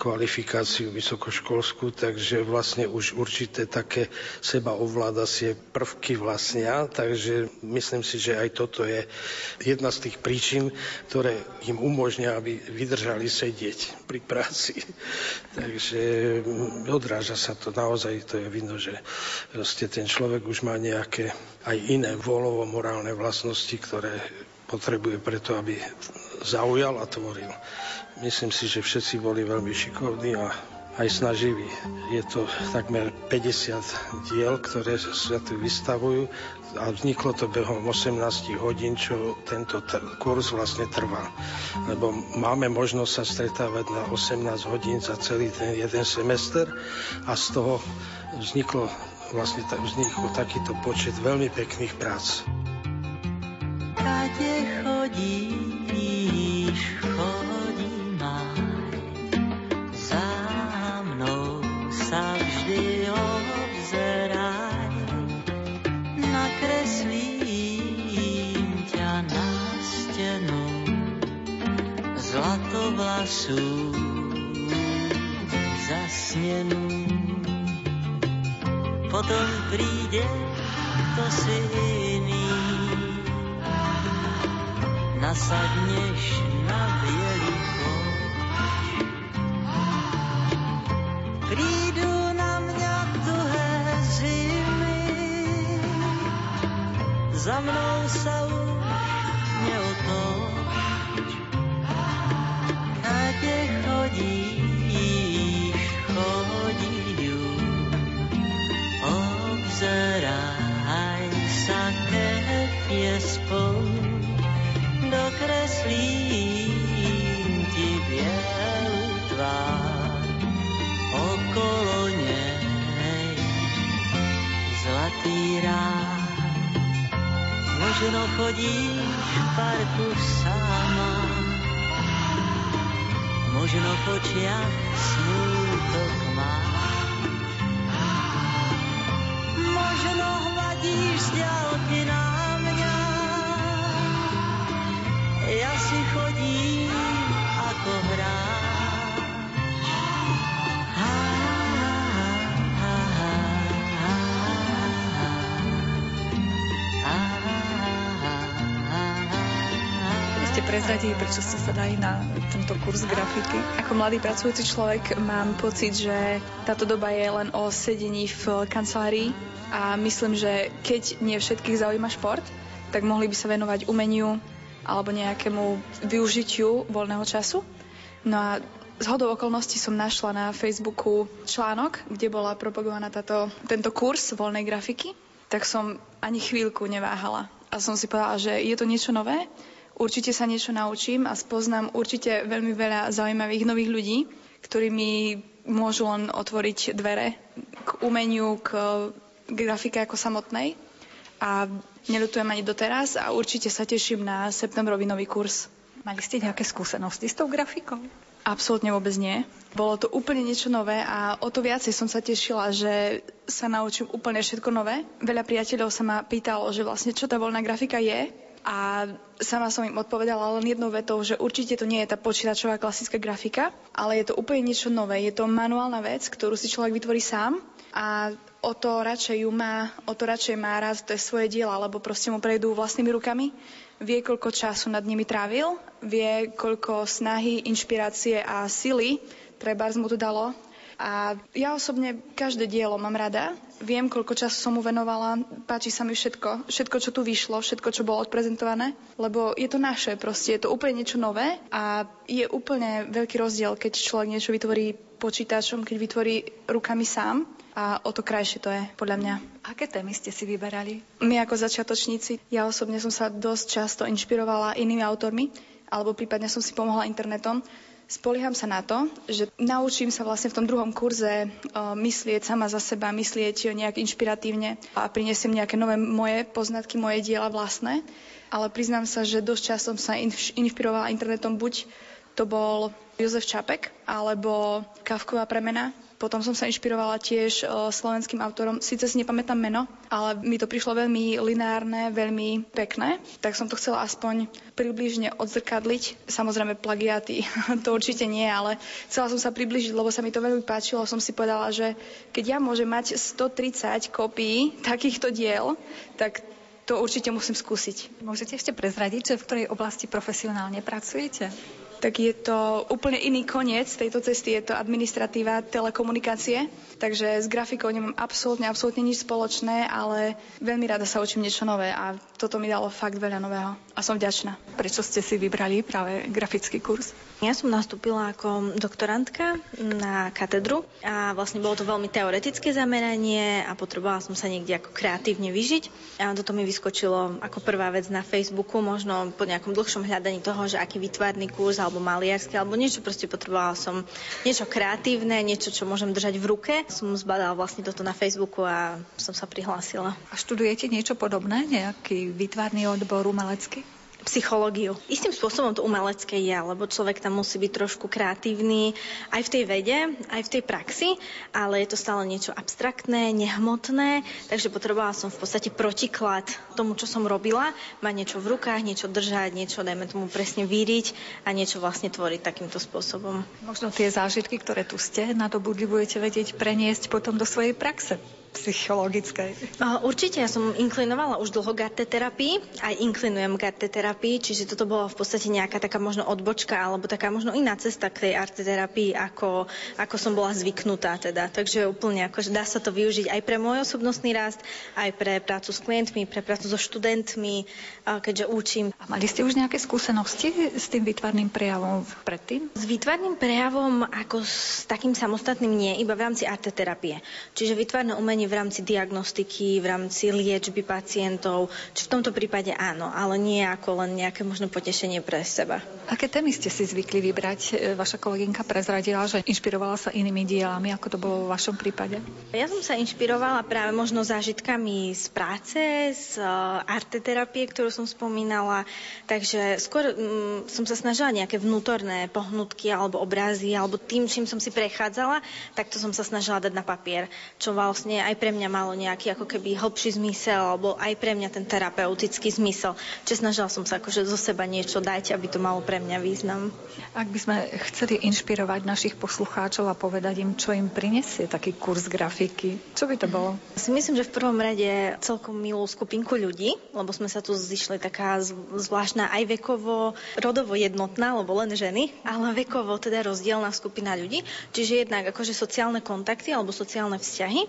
kvalifikáciu vysokoškolskú, takže vlastne už určité také seba ovládacie prvky vlastnia, takže myslím si, že aj toto je jedna z tých príčin, ktoré im umožňa, aby vydržali sedieť pri práci. takže odráža sa to naozaj, to je vidno, že ten človek už má nejaké aj iné volovo-morálne vlastnosti, ktoré potrebuje preto, aby zaujal a tvoril. Myslím si, že všetci boli veľmi šikovní a aj snaživí. Je to takmer 50 diel, ktoré sa tu vystavujú a vzniklo to behom 18 hodín, čo tento kurz vlastne trvá. Lebo máme možnosť sa stretávať na 18 hodín za celý ten jeden semester a z toho vzniklo vlastne vznikol takýto počet veľmi pekných prác kade chodíš, chodím aj. Za mnou sa vždy obzeraj, nakreslím ťa na stenu, zlatovlasú zasnenú. Potom príde to si iný, nasadneš na bieliko. Prídu na mňa tuhé zimy, za mnou sa už neotoč. Možno chodíš v parku sama, možno v očiach prezradili, prečo ste sa dali na tento kurz grafiky? Ako mladý pracujúci človek mám pocit, že táto doba je len o sedení v kancelárii a myslím, že keď nie všetkých zaujíma šport, tak mohli by sa venovať umeniu alebo nejakému využitiu voľného času. No a z hodou okolností som našla na Facebooku článok, kde bola propagovaná táto, tento kurz voľnej grafiky, tak som ani chvíľku neváhala. A som si povedala, že je to niečo nové, určite sa niečo naučím a spoznám určite veľmi veľa zaujímavých nových ľudí, ktorí mi môžu len otvoriť dvere k umeniu, k grafike ako samotnej. A neľutujem ani doteraz a určite sa teším na septembrový nový kurz. Mali ste nejaké skúsenosti s tou grafikou? Absolútne vôbec nie. Bolo to úplne niečo nové a o to viacej som sa tešila, že sa naučím úplne všetko nové. Veľa priateľov sa ma pýtalo, že vlastne čo tá voľná grafika je a sama som im odpovedala len jednou vetou, že určite to nie je tá počítačová klasická grafika, ale je to úplne niečo nové. Je to manuálna vec, ktorú si človek vytvorí sám a o to radšej ju má, o to radšej má rád to je svoje diela, lebo proste mu prejdú vlastnými rukami vie, koľko času nad nimi trávil, vie, koľko snahy, inšpirácie a sily trebárs mu to dalo. A ja osobne každé dielo mám rada. Viem, koľko času som mu venovala. Páči sa mi všetko. Všetko, čo tu vyšlo, všetko, čo bolo odprezentované. Lebo je to naše, proste je to úplne niečo nové a je úplne veľký rozdiel, keď človek niečo vytvorí počítačom, keď vytvorí rukami sám a o to krajšie to je, podľa mňa. Aké témy ste si vyberali? My ako začiatočníci, ja osobne som sa dosť často inšpirovala inými autormi, alebo prípadne som si pomohla internetom. Spolieham sa na to, že naučím sa vlastne v tom druhom kurze uh, myslieť sama za seba, myslieť nejak inšpiratívne a priniesiem nejaké nové moje poznatky, moje diela vlastné. Ale priznám sa, že dosť často som sa inš- inšpirovala internetom buď to bol Jozef Čapek alebo Kavková premena, potom som sa inšpirovala tiež slovenským autorom, síce si nepamätám meno, ale mi to prišlo veľmi lineárne, veľmi pekné, tak som to chcela aspoň približne odzrkadliť. Samozrejme plagiaty, to určite nie, ale chcela som sa približiť, lebo sa mi to veľmi páčilo. Som si povedala, že keď ja môžem mať 130 kopií takýchto diel, tak to určite musím skúsiť. Môžete ešte prezradiť, že v ktorej oblasti profesionálne pracujete? Tak je to úplne iný koniec tejto cesty, je to administratíva, telekomunikácie, takže s grafikou nemám absolútne, absolútne nič spoločné, ale veľmi rada sa učím niečo nové a toto mi dalo fakt veľa nového a som vďačná. Prečo ste si vybrali práve grafický kurz? Ja som nastúpila ako doktorantka na katedru a vlastne bolo to veľmi teoretické zameranie a potrebovala som sa niekde ako kreatívne vyžiť. A toto mi vyskočilo ako prvá vec na Facebooku, možno po nejakom dlhšom hľadaní toho, že aký vytvarný kurz alebo maliarsky alebo niečo, proste potrebovala som niečo kreatívne, niečo, čo môžem držať v ruke. Som zbadala vlastne toto na Facebooku a som sa prihlásila. A študujete niečo podobné, nejaký vytvarný odbor umelecký? Psychológiu. Istým spôsobom to umelecké je, lebo človek tam musí byť trošku kreatívny aj v tej vede, aj v tej praxi, ale je to stále niečo abstraktné, nehmotné, takže potrebovala som v podstate protiklad tomu, čo som robila, mať niečo v rukách, niečo držať, niečo, dajme tomu presne víriť a niečo vlastne tvoriť takýmto spôsobom. Možno tie zážitky, ktoré tu ste, na to budete vedieť preniesť potom do svojej praxe psychologickej? Určite, ja som inklinovala už dlho garte terapii, aj inklinujem garte terapii, čiže toto bola v podstate nejaká taká možno odbočka alebo taká možno iná cesta k tej arte terapii, ako, ako som bola zvyknutá teda. Takže úplne že dá sa to využiť aj pre môj osobnostný rast, aj pre prácu s klientmi, pre prácu so študentmi, keďže učím. A mali ste už nejaké skúsenosti s tým výtvarným prejavom predtým? S výtvarným prejavom ako s takým samostatným nie, iba v rámci arte terapie. Čiže výtvarné umenie pomáhanie v rámci diagnostiky, v rámci liečby pacientov, či v tomto prípade áno, ale nie ako len nejaké možno potešenie pre seba. Aké témy ste si zvykli vybrať? E, Vaša kolegynka prezradila, že inšpirovala sa inými dielami, ako to bolo vo vašom prípade? Ja som sa inšpirovala práve možno zážitkami z práce, z uh, arteterapie, ktorú som spomínala, takže skôr mm, som sa snažila nejaké vnútorné pohnutky alebo obrazy, alebo tým, čím som si prechádzala, tak to som sa snažila dať na papier, čo vlastne aj pre mňa malo nejaký ako keby hlbší zmysel, alebo aj pre mňa ten terapeutický zmysel. Čiže snažila som sa akože zo seba niečo dať, aby to malo pre mňa význam. Ak by sme chceli inšpirovať našich poslucháčov a povedať im, čo im prinesie taký kurz grafiky, čo by to bolo? Si myslím, že v prvom rade celkom milú skupinku ľudí, lebo sme sa tu zišli taká zvláštna aj vekovo, rodovo jednotná, lebo len ženy, ale vekovo teda rozdielna skupina ľudí. Čiže jednak akože sociálne kontakty alebo sociálne vzťahy,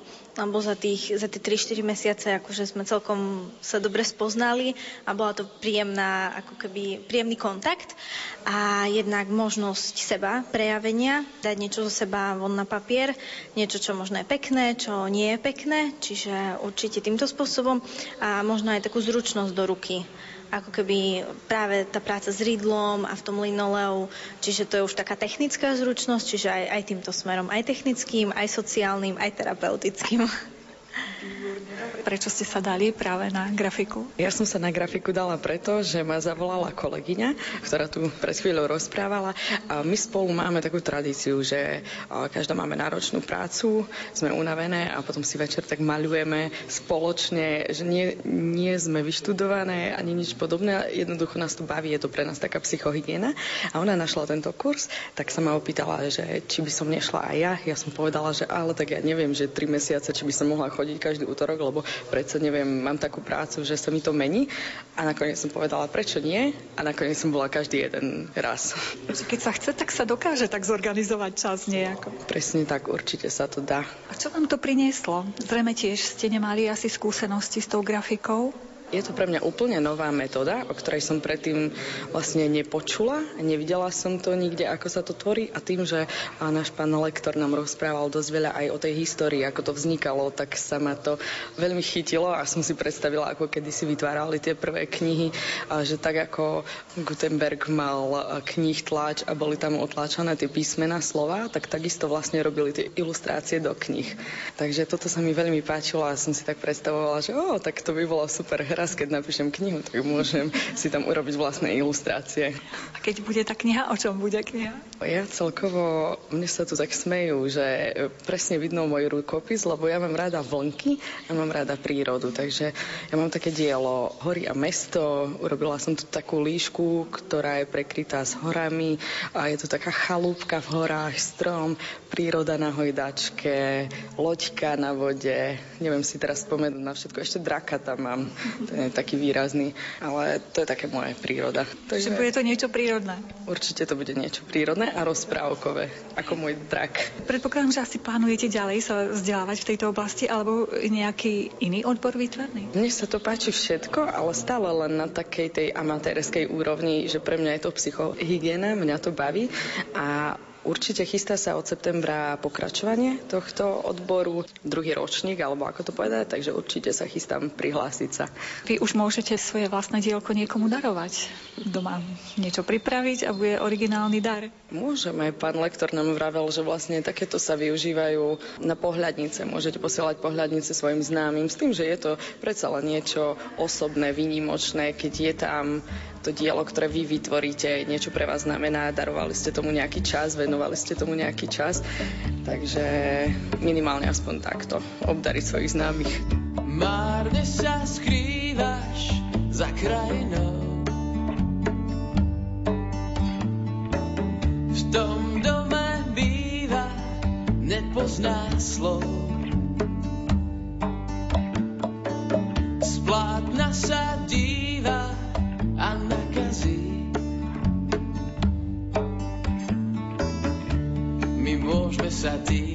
lebo za, tých, za tie 3-4 mesiace akože sme celkom sa dobre spoznali a bola to príjemná, ako keby príjemný kontakt a jednak možnosť seba prejavenia, dať niečo zo seba von na papier, niečo, čo možno je pekné, čo nie je pekné, čiže určite týmto spôsobom a možno aj takú zručnosť do ruky ako keby práve tá práca s rydlom a v tom linoleu, čiže to je už taká technická zručnosť, čiže aj, aj týmto smerom, aj technickým, aj sociálnym, aj terapeutickým. Prečo ste sa dali práve na grafiku? Ja som sa na grafiku dala preto, že ma zavolala kolegyňa, ktorá tu pred chvíľou rozprávala a my spolu máme takú tradíciu, že každá máme náročnú prácu, sme unavené a potom si večer tak maľujeme spoločne, že nie, nie sme vyštudované ani nič podobné, jednoducho nás to baví, je to pre nás taká psychohygiena a ona našla tento kurz, tak sa ma opýtala, že či by som nešla aj ja. Ja som povedala, že ale tak ja neviem, že tri mesiace, či by som mohla chodiť každý útorok, lebo predsa neviem, mám takú prácu, že sa mi to mení. A nakoniec som povedala, prečo nie? A nakoniec som bola každý jeden raz. Keď sa chce, tak sa dokáže tak zorganizovať čas nejako. Presne tak, určite sa to dá. A čo vám to prinieslo? Zrejme tiež ste nemali asi skúsenosti s tou grafikou? Je to pre mňa úplne nová metóda, o ktorej som predtým vlastne nepočula. Nevidela som to nikde, ako sa to tvorí. A tým, že náš pán lektor nám rozprával dosť veľa aj o tej histórii, ako to vznikalo, tak sa ma to veľmi chytilo a som si predstavila, ako kedy si vytvárali tie prvé knihy. A že tak ako Gutenberg mal knih tlač a boli tam otláčané tie písmená slova, tak takisto vlastne robili tie ilustrácie do knih. Takže toto sa mi veľmi páčilo a som si tak predstavovala, že o, tak to by bolo super hra raz, keď napíšem knihu, tak môžem si tam urobiť vlastné ilustrácie. A keď bude tá kniha, o čom bude kniha? Ja celkovo, mne sa tu tak smejú, že presne vidno môj rukopis, lebo ja mám rada vlnky a mám rada prírodu, takže ja mám také dielo Hory a mesto, urobila som tu takú líšku, ktorá je prekrytá s horami a je tu taká chalúbka v horách, strom, príroda na hojdačke, loďka na vode, neviem si teraz spomenúť na všetko, ešte draka tam mám je taký výrazný, ale to je také moje príroda. Takže bude to niečo prírodné? Určite to bude niečo prírodné a rozprávkové, ako môj drak. Predpokladám, že asi plánujete ďalej sa vzdelávať v tejto oblasti alebo nejaký iný odbor výtvarný? Mne sa to páči všetko, ale stále len na takej tej amatérskej úrovni, že pre mňa je to psychohygiena, mňa to baví a Určite chystá sa od septembra pokračovanie tohto odboru, druhý ročník, alebo ako to povedať, takže určite sa chystám prihlásiť sa. Vy už môžete svoje vlastné dielko niekomu darovať doma, niečo pripraviť a bude originálny dar. Môžeme, pán lektor nám vravel, že vlastne takéto sa využívajú na pohľadnice. Môžete posielať pohľadnice svojim známym s tým, že je to predsa len niečo osobné, výnimočné, keď je tam to dielo, ktoré vy vytvoríte, niečo pre vás znamená, darovali ste tomu nejaký čas, venovali ste tomu nejaký čas, takže minimálne aspoň takto obdariť svojich známych. Márne sa skrývaš za krajinou V tom dome býva nepozná slov Splátna sa díva a nakazí. My môžeme sa dívať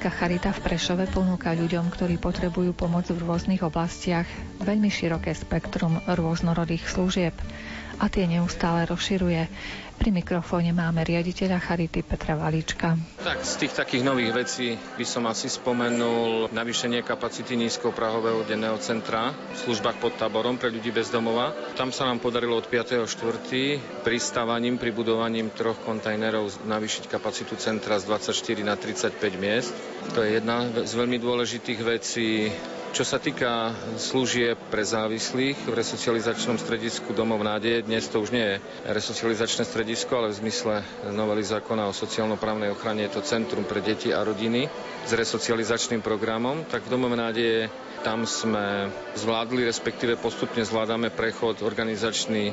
Grécko-katolícka charita v Prešove ponúka ľuďom, ktorí potrebujú pomoc v rôznych oblastiach, veľmi široké spektrum rôznorodých služieb a tie neustále rozširuje. Pri mikrofóne máme riaditeľa Charity Petra Valíčka. Tak z tých takých nových vecí by som asi spomenul navýšenie kapacity nízkoprahového denného centra v službách pod táborom pre ľudí bez domova. Tam sa nám podarilo od 5.4. pristávaním, pribudovaním troch kontajnerov navýšiť kapacitu centra z 24 na 35 miest. To je jedna z veľmi dôležitých vecí. Čo sa týka služieb pre závislých v resocializačnom stredisku Domov nádeje, dnes to už nie je resocializačné stredisko, ale v zmysle novely zákona o sociálno-právnej ochrane je to Centrum pre deti a rodiny s resocializačným programom, tak v Domov nádeje tam sme zvládli, respektíve postupne zvládame prechod organizačný,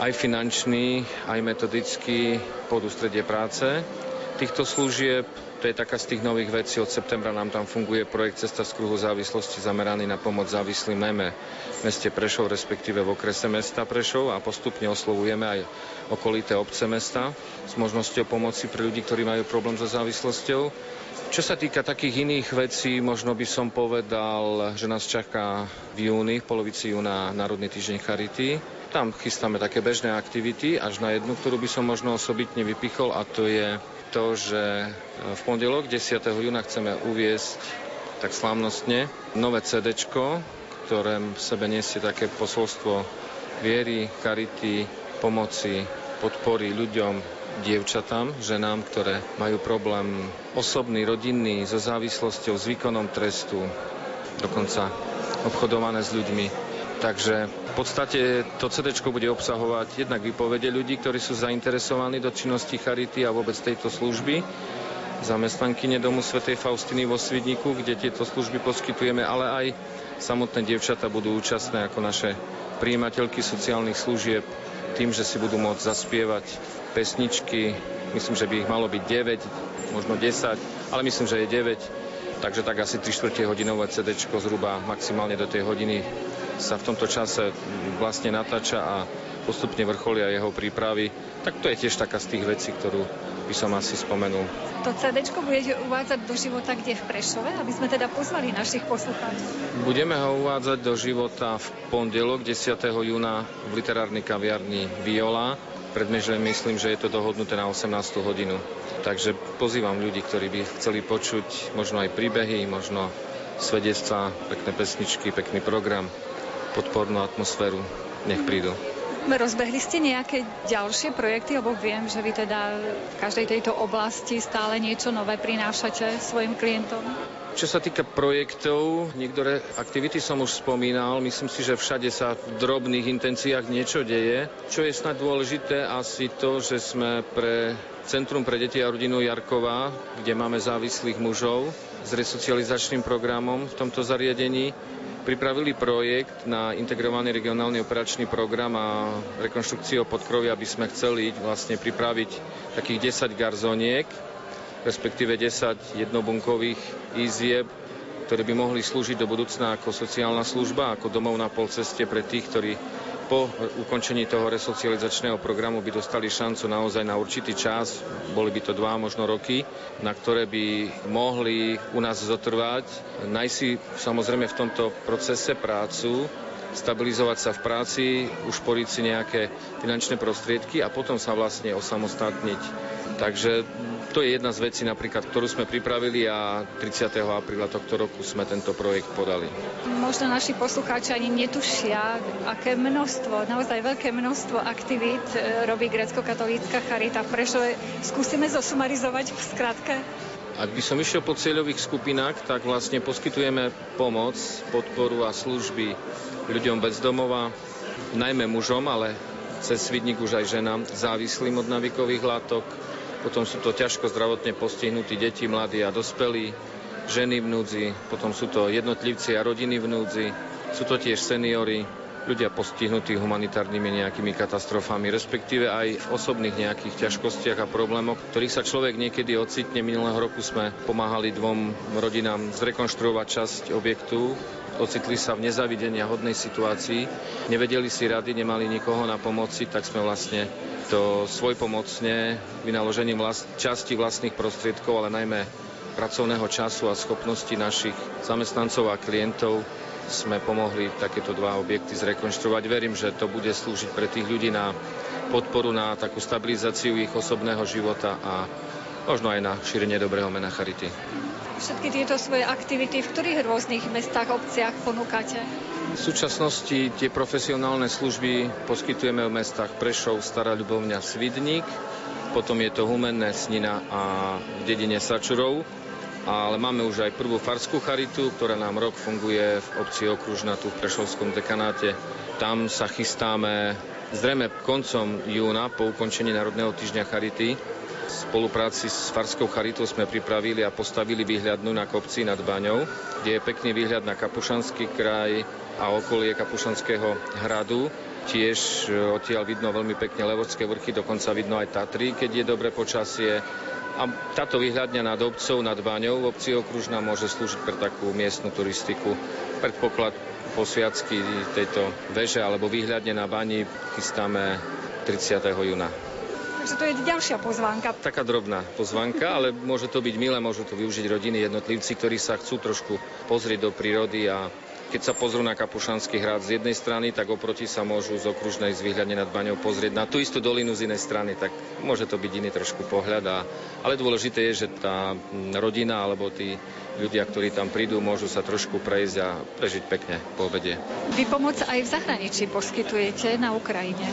aj finančný, aj metodický pod ústredie práce týchto služieb. To je taká z tých nových vecí. Od septembra nám tam funguje projekt Cesta z kruhu závislosti zameraný na pomoc závislým najmä v meste Prešov, respektíve v okrese mesta Prešov a postupne oslovujeme aj okolité obce mesta s možnosťou pomoci pre ľudí, ktorí majú problém so závislosťou. Čo sa týka takých iných vecí, možno by som povedal, že nás čaká v júni, v polovici júna Národný týždeň Charity. Tam chystáme také bežné aktivity, až na jednu, ktorú by som možno osobitne vypichol a to je to, že v pondelok 10. júna chceme uviesť tak slávnostne nové CD, ktoré v sebe nesie také posolstvo viery, charity, pomoci, podpory ľuďom, dievčatám, ženám, ktoré majú problém osobný, rodinný, so závislosťou, s výkonom trestu, dokonca obchodované s ľuďmi. Takže v podstate to CD bude obsahovať jednak výpovede ľudí, ktorí sú zainteresovaní do činnosti Charity a vôbec tejto služby, zamestnankyne domu Svetej Faustiny vo Svidniku, kde tieto služby poskytujeme, ale aj samotné dievčata budú účastné ako naše príjimateľky sociálnych služieb tým, že si budú môcť zaspievať pesničky. Myslím, že by ich malo byť 9, možno 10, ale myslím, že je 9. Takže tak asi 3 čtvrte hodinové CD zhruba maximálne do tej hodiny sa v tomto čase vlastne natáča a postupne vrcholia jeho prípravy, tak to je tiež taká z tých vecí, ktorú by som asi spomenul. To CD budete uvádzať do života kde v Prešove, aby sme teda pozvali našich poslucháčov? Budeme ho uvádzať do života v pondelok 10. júna v literárnej kaviarni Viola. Predmežne myslím, že je to dohodnuté na 18. hodinu. Takže pozývam ľudí, ktorí by chceli počuť možno aj príbehy, možno svedectva, pekné pesničky, pekný program podpornú atmosféru. Nech prídu. Rozbehli ste nejaké ďalšie projekty, lebo viem, že vy teda v každej tejto oblasti stále niečo nové prinášate svojim klientom? Čo sa týka projektov, niektoré aktivity som už spomínal. Myslím si, že všade sa v drobných intenciách niečo deje. Čo je snad dôležité asi to, že sme pre Centrum pre deti a rodinu Jarková, kde máme závislých mužov s resocializačným programom v tomto zariadení, pripravili projekt na integrovaný regionálny operačný program a rekonštrukciu podkrovy, aby sme chceli vlastne pripraviť takých 10 garzoniek, respektíve 10 jednobunkových izieb, ktoré by mohli slúžiť do budúcna ako sociálna služba, ako domov na polceste pre tých, ktorí po ukončení toho resocializačného programu by dostali šancu naozaj na určitý čas, boli by to dva, možno roky, na ktoré by mohli u nás zotrvať. Najsi samozrejme v tomto procese prácu, stabilizovať sa v práci, ušporiť si nejaké finančné prostriedky a potom sa vlastne osamostatniť. Takže to je jedna z vecí napríklad, ktorú sme pripravili a 30. apríla tohto roku sme tento projekt podali. Možno naši poslucháči ani netušia, aké množstvo, naozaj veľké množstvo aktivít e, robí grecko-katolícka charita v Prešove. Skúsime zosumarizovať v skratke. Ak by som išiel po cieľových skupinách, tak vlastne poskytujeme pomoc, podporu a služby ľuďom bez domova, najmä mužom, ale cez svidník už aj ženám závislým od navikových látok. Potom sú to ťažko zdravotne postihnutí deti, mladí a dospelí, ženy v núdzi, potom sú to jednotlivci a rodiny v núdzi, sú to tiež seniory, ľudia postihnutí humanitárnymi nejakými katastrofami, respektíve aj osobných nejakých ťažkostiach a problémoch, ktorých sa človek niekedy ocitne. Minulého roku sme pomáhali dvom rodinám zrekonštruovať časť objektu, ocitli sa v nezavidenia hodnej situácii, nevedeli si rady, nemali nikoho na pomoci, tak sme vlastne to svojpomocne vynaložením vlast- časti vlastných prostriedkov, ale najmä pracovného času a schopnosti našich zamestnancov a klientov sme pomohli takéto dva objekty zrekonštruovať. Verím, že to bude slúžiť pre tých ľudí na podporu, na takú stabilizáciu ich osobného života a možno aj na šírenie dobrého mena Charity. Všetky tieto svoje aktivity v ktorých rôznych mestách, obciach ponúkate? V súčasnosti tie profesionálne služby poskytujeme v mestách Prešov, Stará Ľubovňa, Svidník, potom je to Humenné, Snina a v dedine Sačurov ale máme už aj prvú farskú charitu, ktorá nám rok funguje v obci Okružna tu v Prešovskom dekanáte. Tam sa chystáme zrejme koncom júna po ukončení Národného týždňa Charity. V spolupráci s Farskou charitou sme pripravili a postavili výhľadnú na kopci nad Baňou, kde je pekný výhľad na Kapušanský kraj a okolie Kapušanského hradu. Tiež e, odtiaľ vidno veľmi pekne Levodské vrchy, dokonca vidno aj Tatry, keď je dobre počasie. A táto vyhľadňa nad obcov, nad Baňou v obci Okružná môže slúžiť pre takú miestnu turistiku. Predpoklad posviacky tejto veže alebo výhľadne na Bani chystáme 30. júna. Takže to je ďalšia pozvánka. Taká drobná pozvánka, ale môže to byť milé, môžu to využiť rodiny, jednotlivci, ktorí sa chcú trošku pozrieť do prírody a keď sa pozrú na Kapušanský hrad z jednej strany, tak oproti sa môžu z okružnej z výhľadne nad Baňou pozrieť na tú istú dolinu z inej strany, tak môže to byť iný trošku pohľad. A, ale dôležité je, že tá rodina alebo tí ľudia, ktorí tam prídu, môžu sa trošku prejsť a prežiť pekne po obede. Vy pomoc aj v zahraničí poskytujete na Ukrajine?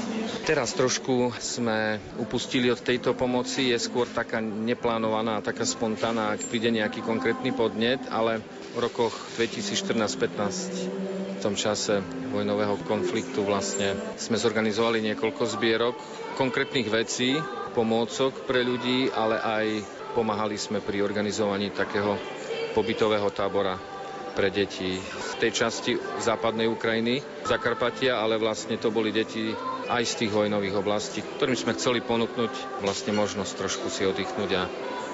Teraz trošku sme upustili od tejto pomoci, je skôr taká neplánovaná, taká spontánna, ak príde nejaký konkrétny podnet, ale v rokoch 2014-15 v tom čase vojnového konfliktu vlastne sme zorganizovali niekoľko zbierok konkrétnych vecí, pomôcok pre ľudí, ale aj pomáhali sme pri organizovaní takého pobytového tábora pre deti v tej časti západnej Ukrajiny, Zakarpatia, ale vlastne to boli deti aj z tých vojnových oblastí, ktorým sme chceli ponúknuť vlastne možnosť trošku si oddychnúť a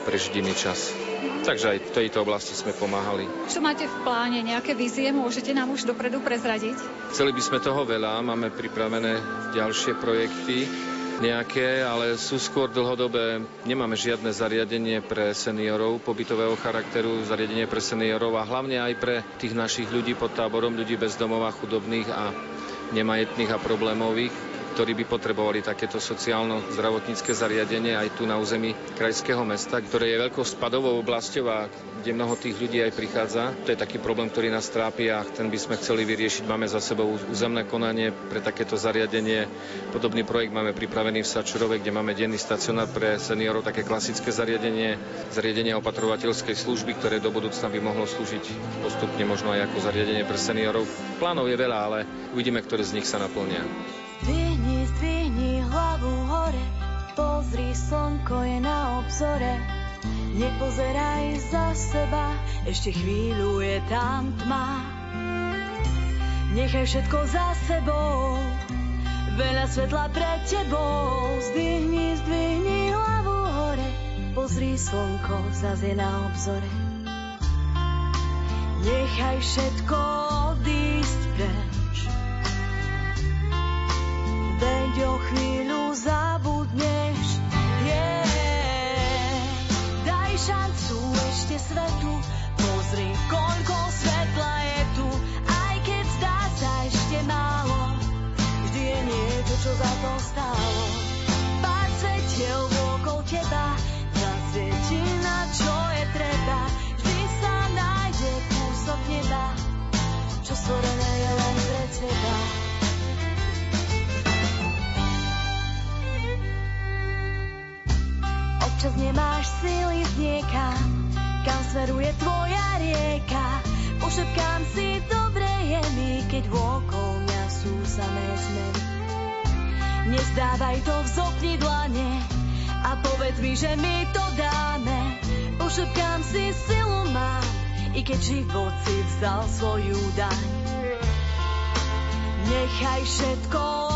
prežiť iný čas. Takže aj v tejto oblasti sme pomáhali. Čo máte v pláne? Nejaké vízie môžete nám už dopredu prezradiť? Chceli by sme toho veľa, máme pripravené ďalšie projekty nejaké, ale sú skôr dlhodobé. Nemáme žiadne zariadenie pre seniorov pobytového charakteru, zariadenie pre seniorov a hlavne aj pre tých našich ľudí pod táborom, ľudí bez domova, chudobných a nemajetných a problémových ktorí by potrebovali takéto sociálno-zdravotnícke zariadenie aj tu na území krajského mesta, ktoré je veľkou spadovou oblasťou a kde mnoho tých ľudí aj prichádza. To je taký problém, ktorý nás trápi a ten by sme chceli vyriešiť. Máme za sebou územné konanie pre takéto zariadenie. Podobný projekt máme pripravený v Sačurove, kde máme denný stacionár pre seniorov, také klasické zariadenie, zariadenie opatrovateľskej služby, ktoré do budúcna by mohlo slúžiť postupne možno aj ako zariadenie pre seniorov. Plánov je veľa, ale uvidíme, ktoré z nich sa naplnia. Pozri, slnko je na obzore. Nepozeraj za seba, ešte chvíľu je tam tma. Nechaj všetko za sebou, veľa svetla pred tebou. Zdvihni, zdvihni hlavu hore, pozri, slnko zase na obzore. Nechaj všetko odísť preč, veď o chvíľu svetu, pozri, koľko svetla je tu, aj keď zdá sa ešte málo, vždy je niečo, čo za to stálo. Pár svetiel okolo teba, zasvieti na čo je treba, vždy sa nájde kúsok neba, čo stvorené je len pre teba. Občas nemáš síly z niekam, kam smeruje tvoja rieka. Pošepkám si, dobre je mi, keď vôkol mňa sú samé zmeny. Nezdávaj to, vzopni dlane a povedz mi, že my to dáme. Pošepkám si, silu mám, i keď život si vzal svoju daň. Nechaj všetko